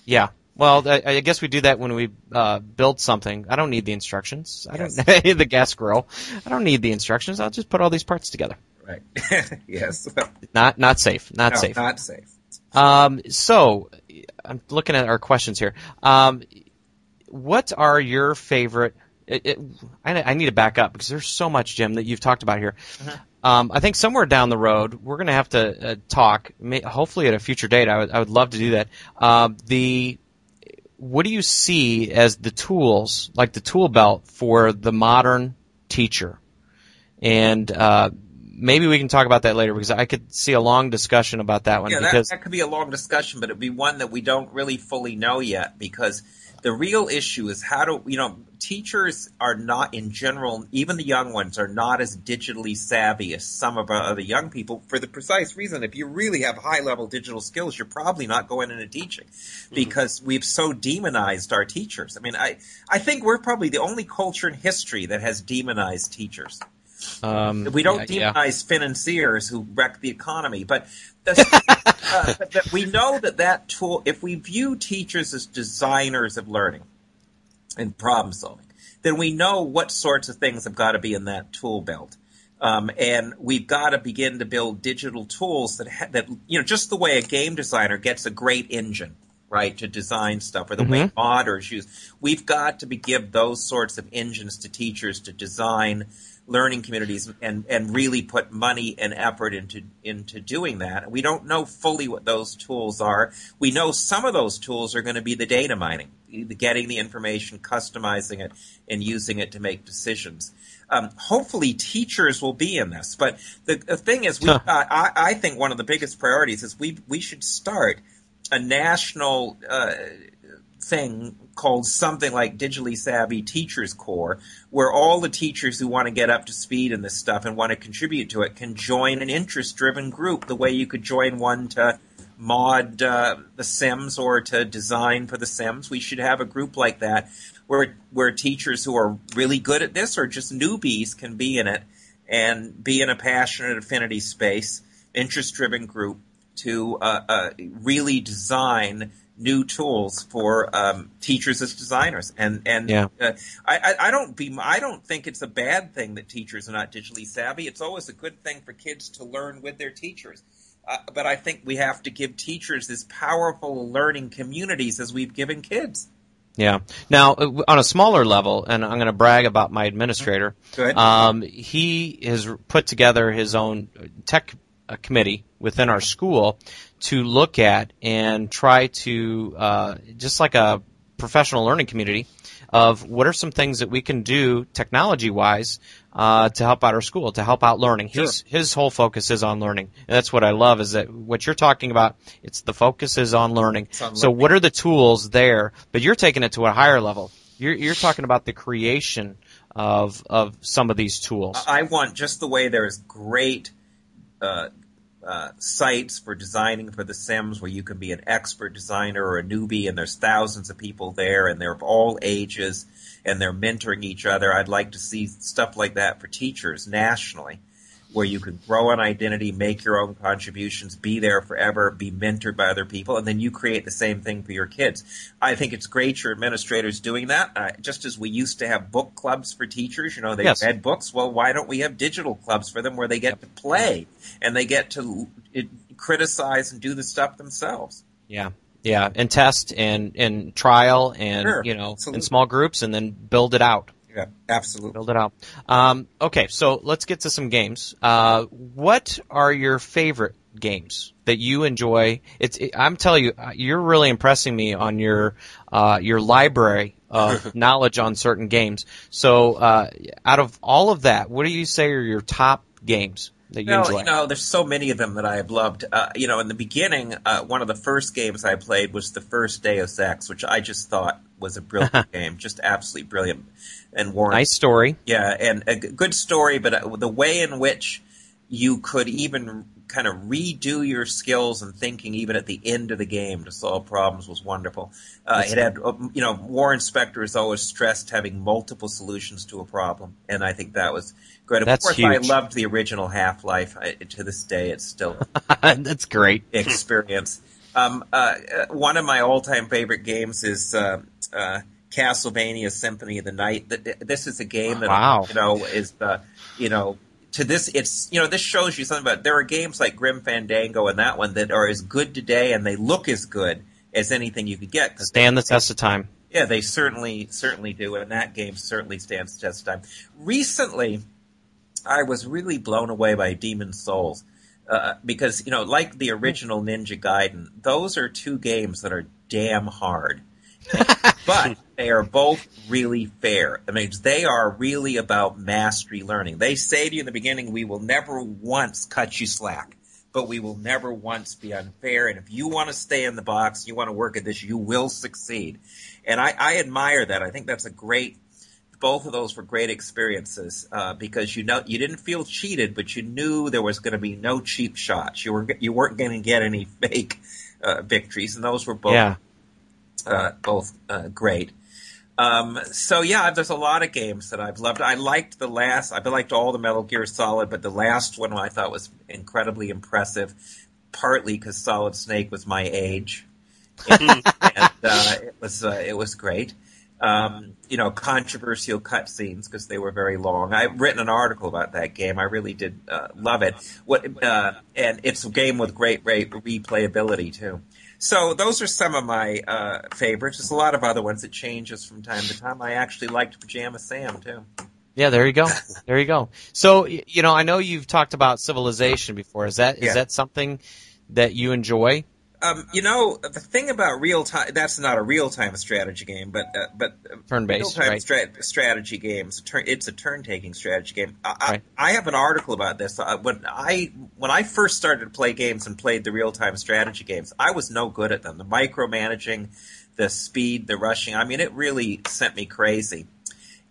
Yeah. Well, I, I guess we do that when we uh, build something. I don't need the instructions. I don't need the gas grill. I don't need the instructions. I'll just put all these parts together. Right. yes. Not not safe. Not no, safe. Not safe. Um, so, I'm looking at our questions here. Um, what are your favorite? It, it, I, I need to back up because there's so much, Jim, that you've talked about here. Um, I think somewhere down the road we're going to have to uh, talk, may, hopefully at a future date. I would, love to do that. Um, the what do you see as the tools, like the tool belt for the modern teacher? And uh, maybe we can talk about that later because I could see a long discussion about that one Yeah, that, that could be a long discussion, but it'd be one that we don't really fully know yet because the real issue is how do you know teachers are not in general even the young ones are not as digitally savvy as some of our other young people for the precise reason if you really have high level digital skills you're probably not going into teaching because we've so demonized our teachers. I mean i i think we're probably the only culture in history that has demonized teachers. Um, we don't yeah, yeah. demonize financiers who wreck the economy, but the, uh, but- but we know that that tool. If we view teachers as designers of learning and problem solving, then we know what sorts of things have got to be in that tool belt. Um, and we've got to begin to build digital tools that ha- that you know just the way a game designer gets a great engine right to design stuff or the way modders use we've got to be, give those sorts of engines to teachers to design learning communities and and really put money and effort into into doing that we don't know fully what those tools are we know some of those tools are going to be the data mining the getting the information customizing it and using it to make decisions um, hopefully teachers will be in this. But the, the thing is, we, Huh. uh, I, I think one of the biggest priorities is we we should start a national uh, thing called something like Digitally Savvy Teachers Corps, where all the teachers who want to get up to speed in this stuff and want to contribute to it can join an interest-driven group, the way you could join one to mod uh, the Sims or to design for the Sims. We should have a group like that where where teachers who are really good at this or just newbies can be in it and be in a passionate affinity space, interest-driven group to uh, uh, really design new tools for um, teachers as designers. And and Yeah. uh, I, I don't be I don't think it's a bad thing that teachers are not digitally savvy. It's always a good thing for kids to learn with their teachers. Uh, but I think we have to give teachers as powerful learning communities as we've given kids. Yeah. Now, uh, on a smaller level, and I'm going to brag about my administrator. Good. Um, he has put together his own tech uh, committee within our school to look at and try to, uh, just like a professional learning community, of what are some things that we can do technology-wise uh, to help out our school, to help out learning. His his whole focus is on learning, and that's what I love. Is that what you're talking about? It's the focus is on learning. on so, learning. what are the tools there? But you're taking it to a higher level. You're you're talking about the creation of of some of these tools. I want just the way there's great uh, uh, sites for designing for The Sims where you can be an expert designer or a newbie, and there's thousands of people there, and they're of all ages, and they're mentoring each other. I'd like to see stuff like that for teachers nationally, where you can grow an identity, make your own contributions, be there forever, be mentored by other people, and then you create the same thing for your kids. I think it's great your administrators doing that. Uh, just as we used to have book clubs for teachers, you know, they Yes. read books. Well, why don't we have digital clubs for them where they get to play and they get to it, criticize and do the stuff themselves? Yeah, yeah, and test and and trial and Sure, you know absolutely. in small groups and then build it out. Yeah, absolutely. Build it out. Um, okay, so let's get to some games. Uh, what are your favorite games that you enjoy? It's it, I'm telling you, uh, you're really impressing me on your uh, your library of knowledge on certain games. So uh, out of all of that, what do you say are your top games that you No, enjoy? you know, there's so many of them that I have loved. Uh, you know, in the beginning, uh, one of the first games I played was the first Deus Ex, which I just thought was a brilliant game, just absolutely brilliant. And Warren, nice story. yeah, and a good story, but uh, the way in which you could even kind of redo your skills and thinking even at the end of the game to solve problems was wonderful. Uh, it had, uh, you know, Warren Spector has always stressed having multiple solutions to a problem, and I think that was great. Of That's course, I loved the original Half Life. To this day, it's still That's great. experience. Um, uh, uh, one of my all-time favorite games is uh, uh, Castlevania Symphony of the Night. Th- th- This is a game that Wow. you know is the you know to this it's you know this shows you something about there are games like Grim Fandango and that one that are as good today and they look as good as anything you could get. Stand the test of time. yeah, they certainly certainly do, and that game certainly stands the test of time. Recently, I was really blown away by Demon's Souls uh, because you know, like the original Ninja Gaiden, those are two games that are damn hard, but they are both really fair. I mean, they are really about mastery learning. They say to you in the beginning, "We will never once cut you slack." But we will never once be unfair. And if you want to stay in the box, you want to work at this, you will succeed. And I, I admire that. I think that's a great. Both of those were great experiences uh, because you know you didn't feel cheated, but you knew there was going to be no cheap shots. You were you weren't going to get any fake uh, victories, and those were both Yeah. uh, both uh, great. Um, so yeah, there's a lot of games that I've loved. I liked the last. I've liked all the Metal Gear Solid, but the last one I thought was incredibly impressive. Partly because Solid Snake was my age, and, and uh, it was uh, it was great. Um, you know, controversial cutscenes because they were very long. I've written an article about that game. I really did uh, love it. What uh, and it's a game with great, great replayability too. So those are some of my uh, favorites. There's a lot of other ones that changes from time to time. I actually liked Pajama Sam too. Yeah, there you go. There you go. So, you know, I know you've talked about civilization before. Is that is Yeah. that something that you enjoy? Um, you know, the thing about real time, that's not a real time strategy game, but, uh, but real Turn-based, time right? stra- strategy games, turn, it's a turn taking strategy game. I, Right. I, I have an article about this. Uh, when I, when I first started to play games and played the real time strategy games, I was no good at them. The micromanaging, the speed, the rushing, I mean, it really sent me crazy.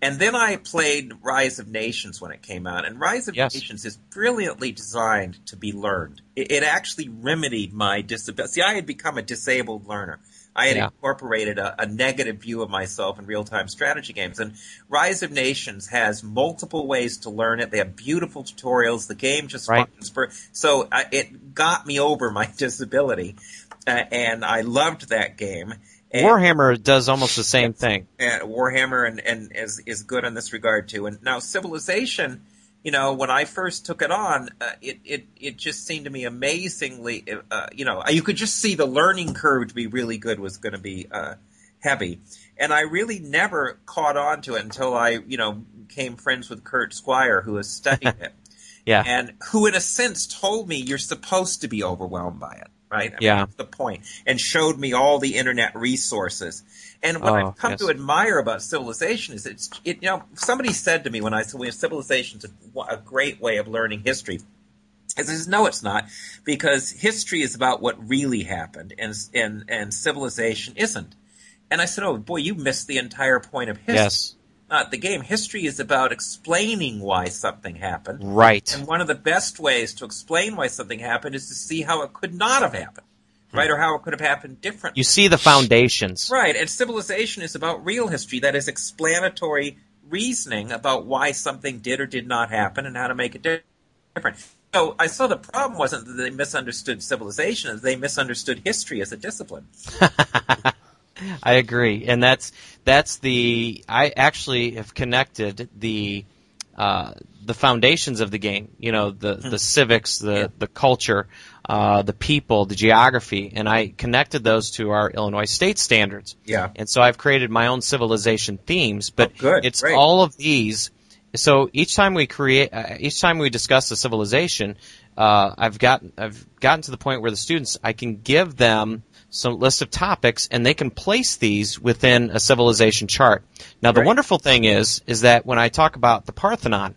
And then I played Rise of Nations when it came out, and Rise of Yes. Nations is brilliantly designed to be learned. It, it actually remedied my disability. See, I had become a disabled learner. I had Yeah. incorporated a, a negative view of myself in real-time strategy games, and Rise of Nations has multiple ways to learn it. They have beautiful tutorials. The game just Right. functions per. So I, it got me over my disability, uh, and I loved that game. And- Warhammer does almost the same thing. and Warhammer and, and is is good in this regard too. And now Civilization, you know, when I first took it on, uh, it it it just seemed to me amazingly, uh, you know, you could just see the learning curve to be really good was going to be uh, heavy. And I really never caught on to it until I, you know, became friends with Kurt Squire, who has studied it Yeah. and who in a sense told me you're supposed to be overwhelmed by it right I Yeah. that's the point and showed me all the internet resources and what Oh, i've come yes. to admire about civilization is it's it, you know somebody said to me when i said well, civilization's a, a great way of learning history I says, no, it's not, because history is about what really happened, and and and civilization isn't. And I said, oh boy, you missed the entire point of history, Yes. Not the game. History is about explaining why something happened, Right. and one of the best ways to explain why something happened is to see how it could not have happened, hmm. right? Or how it could have happened differently. You see the foundations. Right, and civilization is about real history, that is explanatory reasoning about why something did or did not happen and how to make it different. So I saw the problem wasn't that they misunderstood civilization, they misunderstood history as a discipline. I agree, and that's that's the I actually have connected the uh, the foundations of the game. You know, the the civics, the Yeah. the culture, uh, the people, the geography, and I connected those to our Illinois state standards. Yeah. And so I've created my own civilization themes, but Oh, it's Great. all of these. So each time we create, uh, each time we discuss a civilization, uh, I've gotten I've gotten to the point where the students I can give them some list of topics and they can place these within a civilization chart. Now the Right. wonderful thing is is that when I talk about the Parthenon,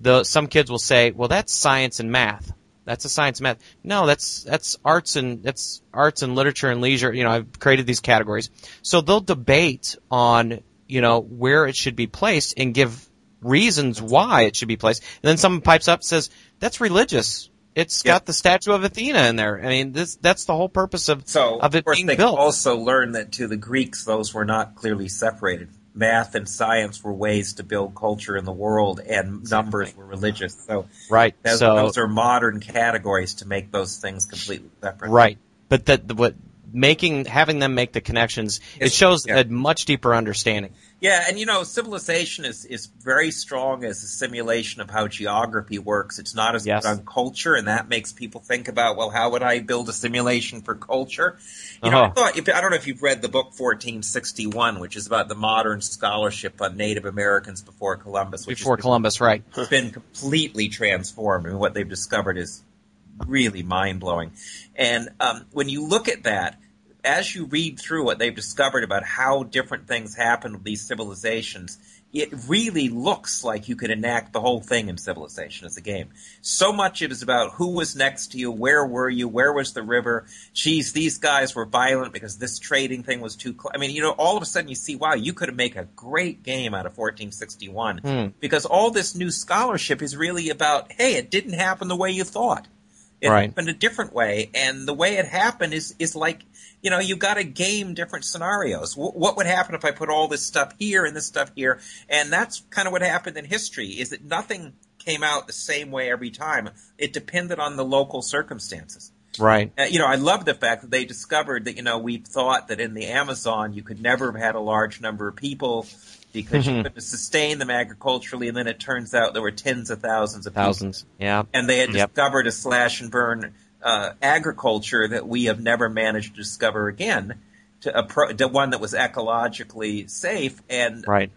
the some kids will say, "Well, that's science and math." That's a science and math. No, that's that's arts and that's arts and literature and leisure. You know, I've created these categories. So they'll debate on, you know, where it should be placed and give reasons why it should be placed. And then someone pipes up and says, "That's religious. It's Yeah. got the statue of Athena in there." I mean, this that's the whole purpose of So, of it of course, being they built. also learned that to the Greeks, those were not clearly separated. Math and science were ways to build culture in the world, and numbers were religious. So, right. those, so those are modern categories to make those things completely separate. Right. But that what making having them make the connections it shows yeah. a much deeper understanding. Yeah, and you know, civilization is, is very strong as a simulation of how geography works. It's not as Yes. good on culture, and that makes people think about, well, how would I build a simulation for culture? You know, I Uh-huh. thought, if, I don't know if you've read the book 1491, which is about the modern scholarship on Native Americans before Columbus, which Before has Columbus, right? It's been completely transformed. I mean, what they've discovered is really mind blowing. And um, when you look at that, as you read through what they've discovered about how different things happen with these civilizations, it really looks like you could enact the whole thing in Civilization as a game. So much it is about who was next to you, where were you, where was the river. Geez, these guys were violent because this trading thing was too. Cl-. I mean, you know, all of a sudden you see, wow, you could make a great game out of 1491 Hmm. because all this new scholarship is really about, hey, it didn't happen the way you thought. It Right. happened a different way, and the way it happened is is like you know you got to game different scenarios. W- what would happen if I put all this stuff here and this stuff here? And that's kind of what happened in history. Is that nothing came out the same way every time. It depended on the local circumstances. Right. Uh, you know, I love the fact that they discovered that, you know, we thought that in the Amazon you could never have had a large number of people because you Mhm. couldn't sustain them agriculturally, and then it turns out there were tens of thousands of people. Thousands. Yeah. And they had Yep. discovered a slash and burn uh, agriculture that we have never managed to discover again, to, a pro- to one that was ecologically safe. And, Right.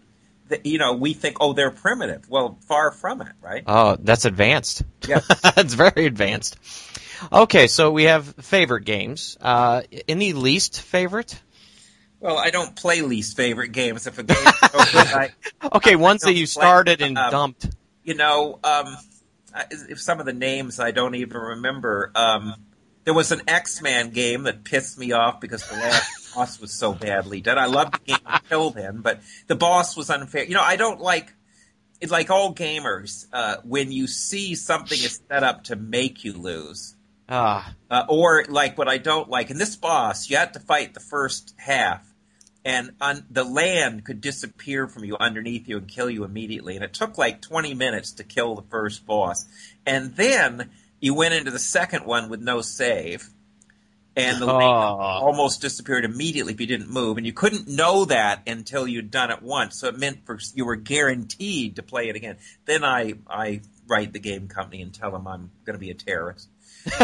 th- you know, we think, oh, they're primitive. Well, far from it, right? Oh, that's advanced. Yeah. it's very advanced. Okay, so we have favorite games. Uh, any least favorite? Well, I don't play least favorite games. If a game good, I, Okay, ones that don't you play- started and um, dumped. you know, um, I- if some of the names I don't even remember. Um, there was an X-Man game that pissed me off because the last boss was so badly done. I loved the game until then, but the boss was unfair. You know, I don't like. It's like all gamers, uh, when you see something is set up to make you lose, Ah, uh, or like what I don't like in this boss, you had to fight the first half, and on, the land could disappear from you underneath you and kill you immediately. And it took like 20 minutes to kill the first boss, and then you went into the second one with no save, and the land Oh. almost disappeared immediately if you didn't move, and you couldn't know that until you'd done it once. So it meant for you were guaranteed to play it again. Then I I write the game company and tell them I'm going to be a terrorist.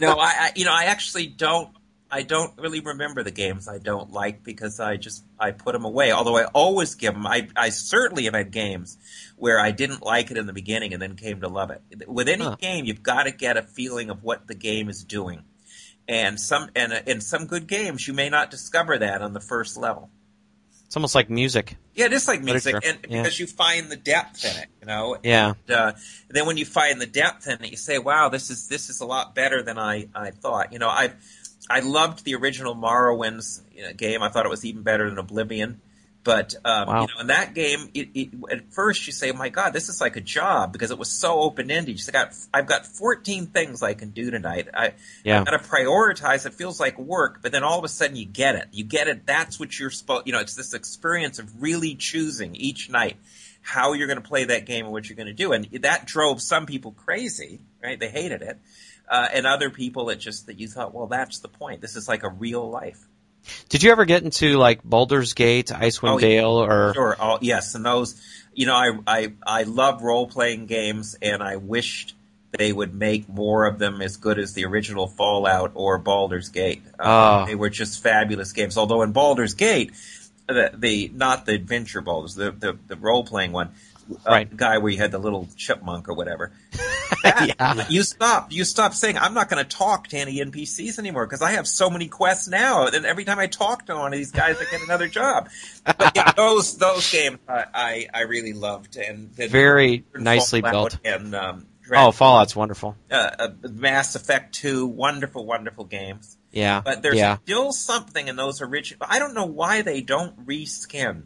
no, I, I you know I actually don't I don't really remember the games I don't like because I just I put them away. Although I always give them. I I certainly have had games where I didn't like it in the beginning and then came to love it. With any Huh. game, you've got to get a feeling of what the game is doing. And some and uh, in some good games, you may not discover that on the first level. it's almost like music. Yeah, it is like music, Literature, and yeah. because you find the depth in it, you know. Yeah. And, uh, then when you find the depth in it, you say, "Wow, this is this is a lot better than I I thought." You know, I I loved the original Morrowind's you know, game. I thought it was even better than Oblivion. But um, Wow. you know, in that game, it, it, at first you say, "Oh my God, this is like a job," because it was so open ended. You got, I've got 14 things I can do tonight. I, Yeah. I've got to prioritize. It feels like work, but then all of a sudden you get it. You get it. That's what you're supposed. You know, it's this experience of really choosing each night how you're going to play that game and what you're going to do, and that drove some people crazy. Right? They hated it, uh, and other people it just that you thought, well, that's the point. This is like a real life. Did you ever get into like Baldur's Gate, Icewind Oh, yeah. Dale, or Sure. Oh, yes, and those, you know, I I I love role playing games, and I wished they would make more of them as good as the original Fallout or Baldur's Gate. Uh, Oh. They were just fabulous games. Although in Baldur's Gate, the, the not the adventure Baldur's, the the, the role playing one, uh, Right. the guy where you had the little chipmunk or whatever. Yeah. You stop. You stop saying I'm not going to talk to any NPCs anymore because I have so many quests now, and every time I talk to one of these guys, I get another job. But yeah, those those games I, I, I really loved, and Very nicely built. And um, Oh, Fallout's wonderful. uh, uh, Mass Effect Two, wonderful, wonderful games. Yeah. But there's yeah. still something in those original. I don't know why they don't reskin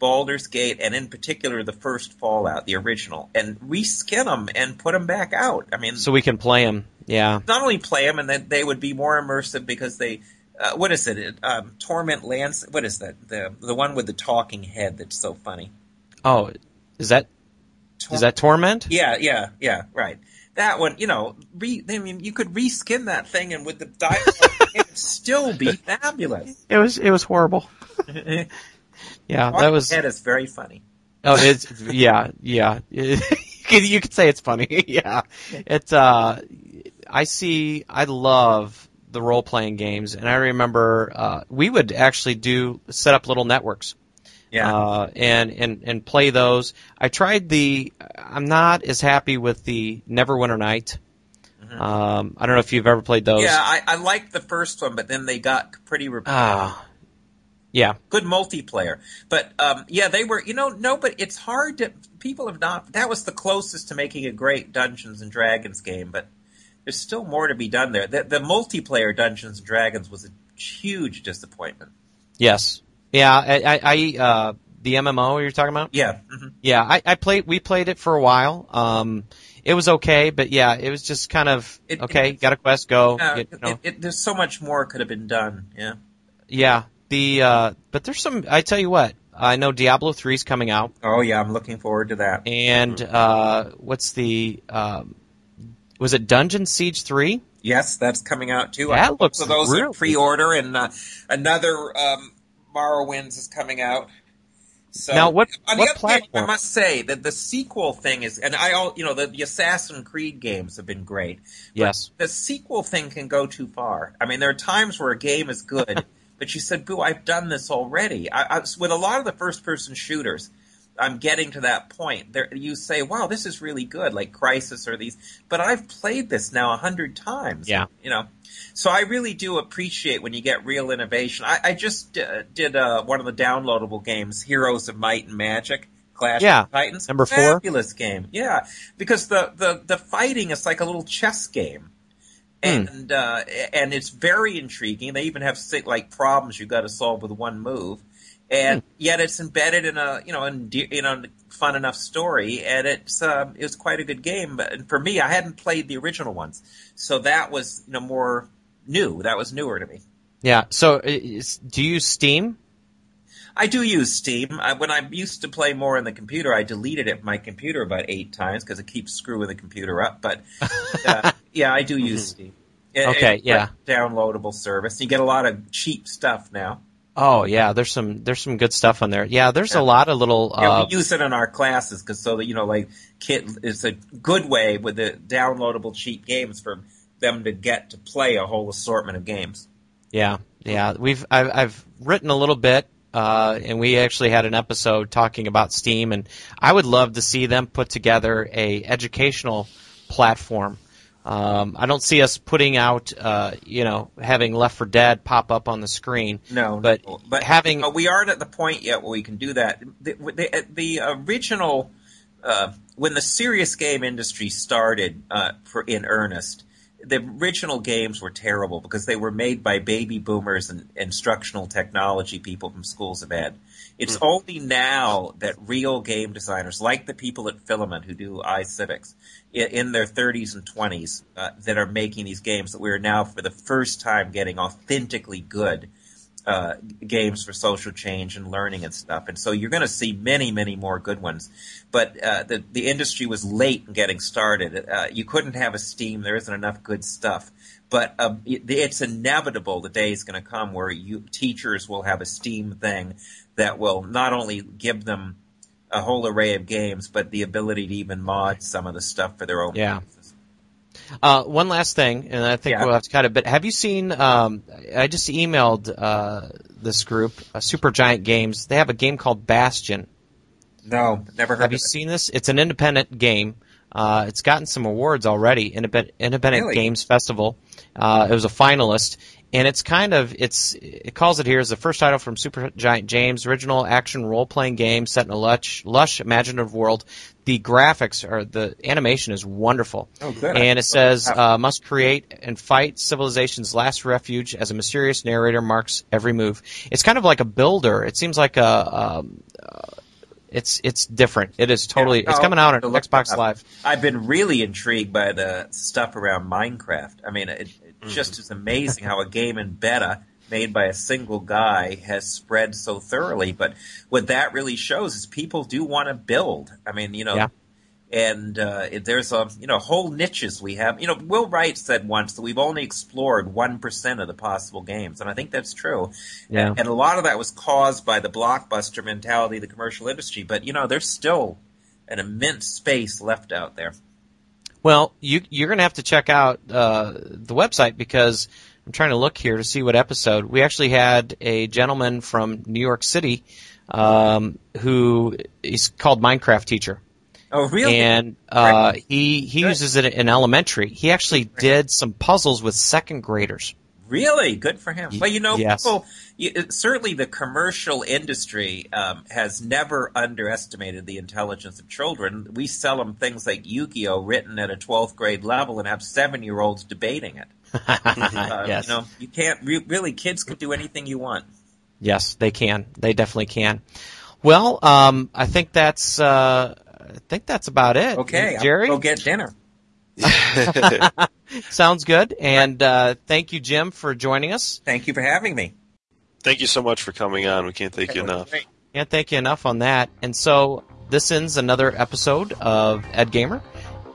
Baldur's Gate, and in particular the first Fallout, the original, and reskin them and put them back out. I mean, So we can play them. Yeah. not only play them, and that they would be more immersive because they. Uh, what is it? it um, Torment Lands. What is that? The the one with the talking head that's so funny. Oh, is that is that Torment? Yeah, yeah, yeah. Right. That one, you know, re, I mean, you could reskin that thing, and with the dialogue, it'd still be fabulous. It was it was horrible. Yeah, that was. Head is very funny. Oh, it's yeah, yeah. you could you could say it's funny. yeah, it's. Uh, I see. I love the role playing games, and I remember uh, we would actually do set up little networks. Yeah. Uh, and, and, and play those. I tried the, I'm not as happy with the Neverwinter Night. Um, I don't know if you've ever played those. Mm-hmm. yeah, I, I liked the first one, but then they got pretty re- Ah. Yeah. good multiplayer. But um, yeah, they were. You know, no, but it's hard to. People have not. That was the closest to making a great Dungeons and Dragons game, but there's still more to be done there. The, the multiplayer Dungeons and Dragons was a huge disappointment. Yes. Yeah. I, I, I uh, the MMO you're talking about? Yeah. hmm Yeah. I, I played, we played it for a while. Um, it was okay, but yeah, it was just kind of, It- okay, it- got a quest, go. Uh, get- you know. it, it, there's so much more could have been done. Yeah. yeah. The, uh, but there's some, I tell you what, I know Diablo 3's coming out. Oh yeah, I'm looking forward to that. And, uh, what's the, um, was it Dungeon Siege 3? Yes, that's coming out too. That looks so those really- are pre-order, and uh, another um, Morrowinds is coming out. So Now, what- on what the other hand, I must say that the sequel thing is, and I all you know the, the Assassin's Creed games have been great. But Yes. the sequel thing can go too far. I mean, there are times where a game is good, but you said, "Boo, I've done this already." I, I, with a lot of the first-person shooters, I'm getting to that point. There, you say, "Wow, this is really good," like Crysis or these, but I've played this now a hundred times. Yeah. you know. So I really do appreciate when you get real innovation. I, I just uh, did uh, one of the downloadable games, Heroes of Might and Magic. Clash Yeah, of Titans, number four. fabulous game. Yeah, because the, the the fighting is like a little chess game Hmm. and uh, and it's very intriguing. They even have like problems you got to solve with one move, and Hmm. yet it's embedded in a you know in you know fun enough story, and it's um, it was quite a good game. But and for me, I hadn't played the original ones, so that was you know more new. That was newer to me. Yeah. So, is, do you Steam? I do use Steam. I, when I used to play more on the computer, I deleted it from my computer about eight times because it keeps screwing the computer up. But uh, yeah, I do use Steam. It- Okay, it's a yeah. downloadable service. You get a lot of cheap stuff now. Oh yeah, there's some there's some good stuff on there. Yeah, there's a lot of little. Yeah, Uh, we use it in our classes because so that you know, like, kid, it's a good way with the downloadable cheap games for them to get to play a whole assortment of games. yeah, yeah. We've I've, I've written a little bit, uh, and we actually had an episode talking about Steam, and I would love to see them put together a educational platform. Um, I don't see us putting out, uh, you know, having Left 4 Dead pop up on the screen. No, But no. but having- uh, we aren't at the point yet where we can do that. The, the, the original uh, when the serious game industry started uh, for in earnest, the original games were terrible because they were made by baby boomers and instructional technology people from schools of ed. It's only now that real game designers, like the people at Filament who do iCivics, in their 30s and 20s, uh, that are making these games, that we are now for the first time getting authentically good uh, games for social change and learning and stuff. And so you're going to see many, many more good ones. But uh, the the industry was late in getting started. Uh, you couldn't have a Steam. There isn't enough good stuff. But uh, it, it's inevitable. The day is going to come where you teachers will have a Steam thing that will not only give them a whole array of games, but the ability to even mod some of the stuff for their own Yeah. purposes. Uh, one last thing, and I think Yeah. we'll have to cut it. But have you seen? Um, I just emailed uh, this group, uh, Supergiant Games. They have a game called Bastion. No, never heard. Have you it. seen this? It's an independent game. Uh, it's gotten some awards already. Independent, Independent Really? Games Festival. Uh, it was a finalist, and it's kind of it's it calls it here as the first title from Supergiant Games, original action role playing game set in a lush, lush imaginative world. The graphics or the animation is wonderful. Oh, good. And it says, uh, must create and fight civilization's last refuge as a mysterious narrator marks every move. It's kind of like a builder. It seems like a, um, uh, it's, it's different. It is totally, Yeah, it's coming out on look Xbox. Live. I've been really intrigued by the stuff around Minecraft. I mean, it just as amazing how a game in beta made by a single guy has spread so thoroughly. But what that really shows is people do want to build. I mean, you know, Yeah. and uh, there's a you know whole niches we have. You know, Will Wright said once that we've only explored one percent of the possible games, and I think that's true. Yeah. And, and a lot of that was caused by the blockbuster mentality of the commercial industry. But you know, there's still an immense space left out there. Well, you, you're going to have to check out uh, the website because I'm trying to look here to see what episode. We actually had a gentleman from New York City um, who is called Minecraft Teacher. Oh, really? and uh, Right. he he Good. uses it in elementary. He actually did some puzzles with second graders. Really good for him. Well, you know, yes. people certainly the commercial industry um, has never underestimated the intelligence of children. We sell them things like Yu-Gi-Oh, written at a twelfth grade level, and have seven-year-olds debating it. Uh, yes, You know, you can't re- really. Kids can do anything you want. yes, they can. They definitely can. Well, um, I think that's uh, I think that's about it. Okay, I'll Jerry, go get dinner. sounds good. And uh, thank you, Jim, for joining us. Thank you for having me. Thank you so much for coming on. We can't thank you enough. Great. Can't thank you enough on that. And so this ends another episode of EdGamer.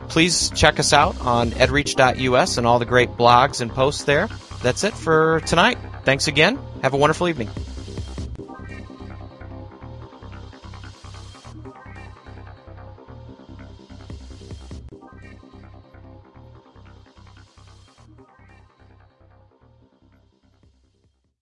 Please check us out on edreach.us and all the great blogs and posts there. That's it for tonight. Thanks again. Have a wonderful evening.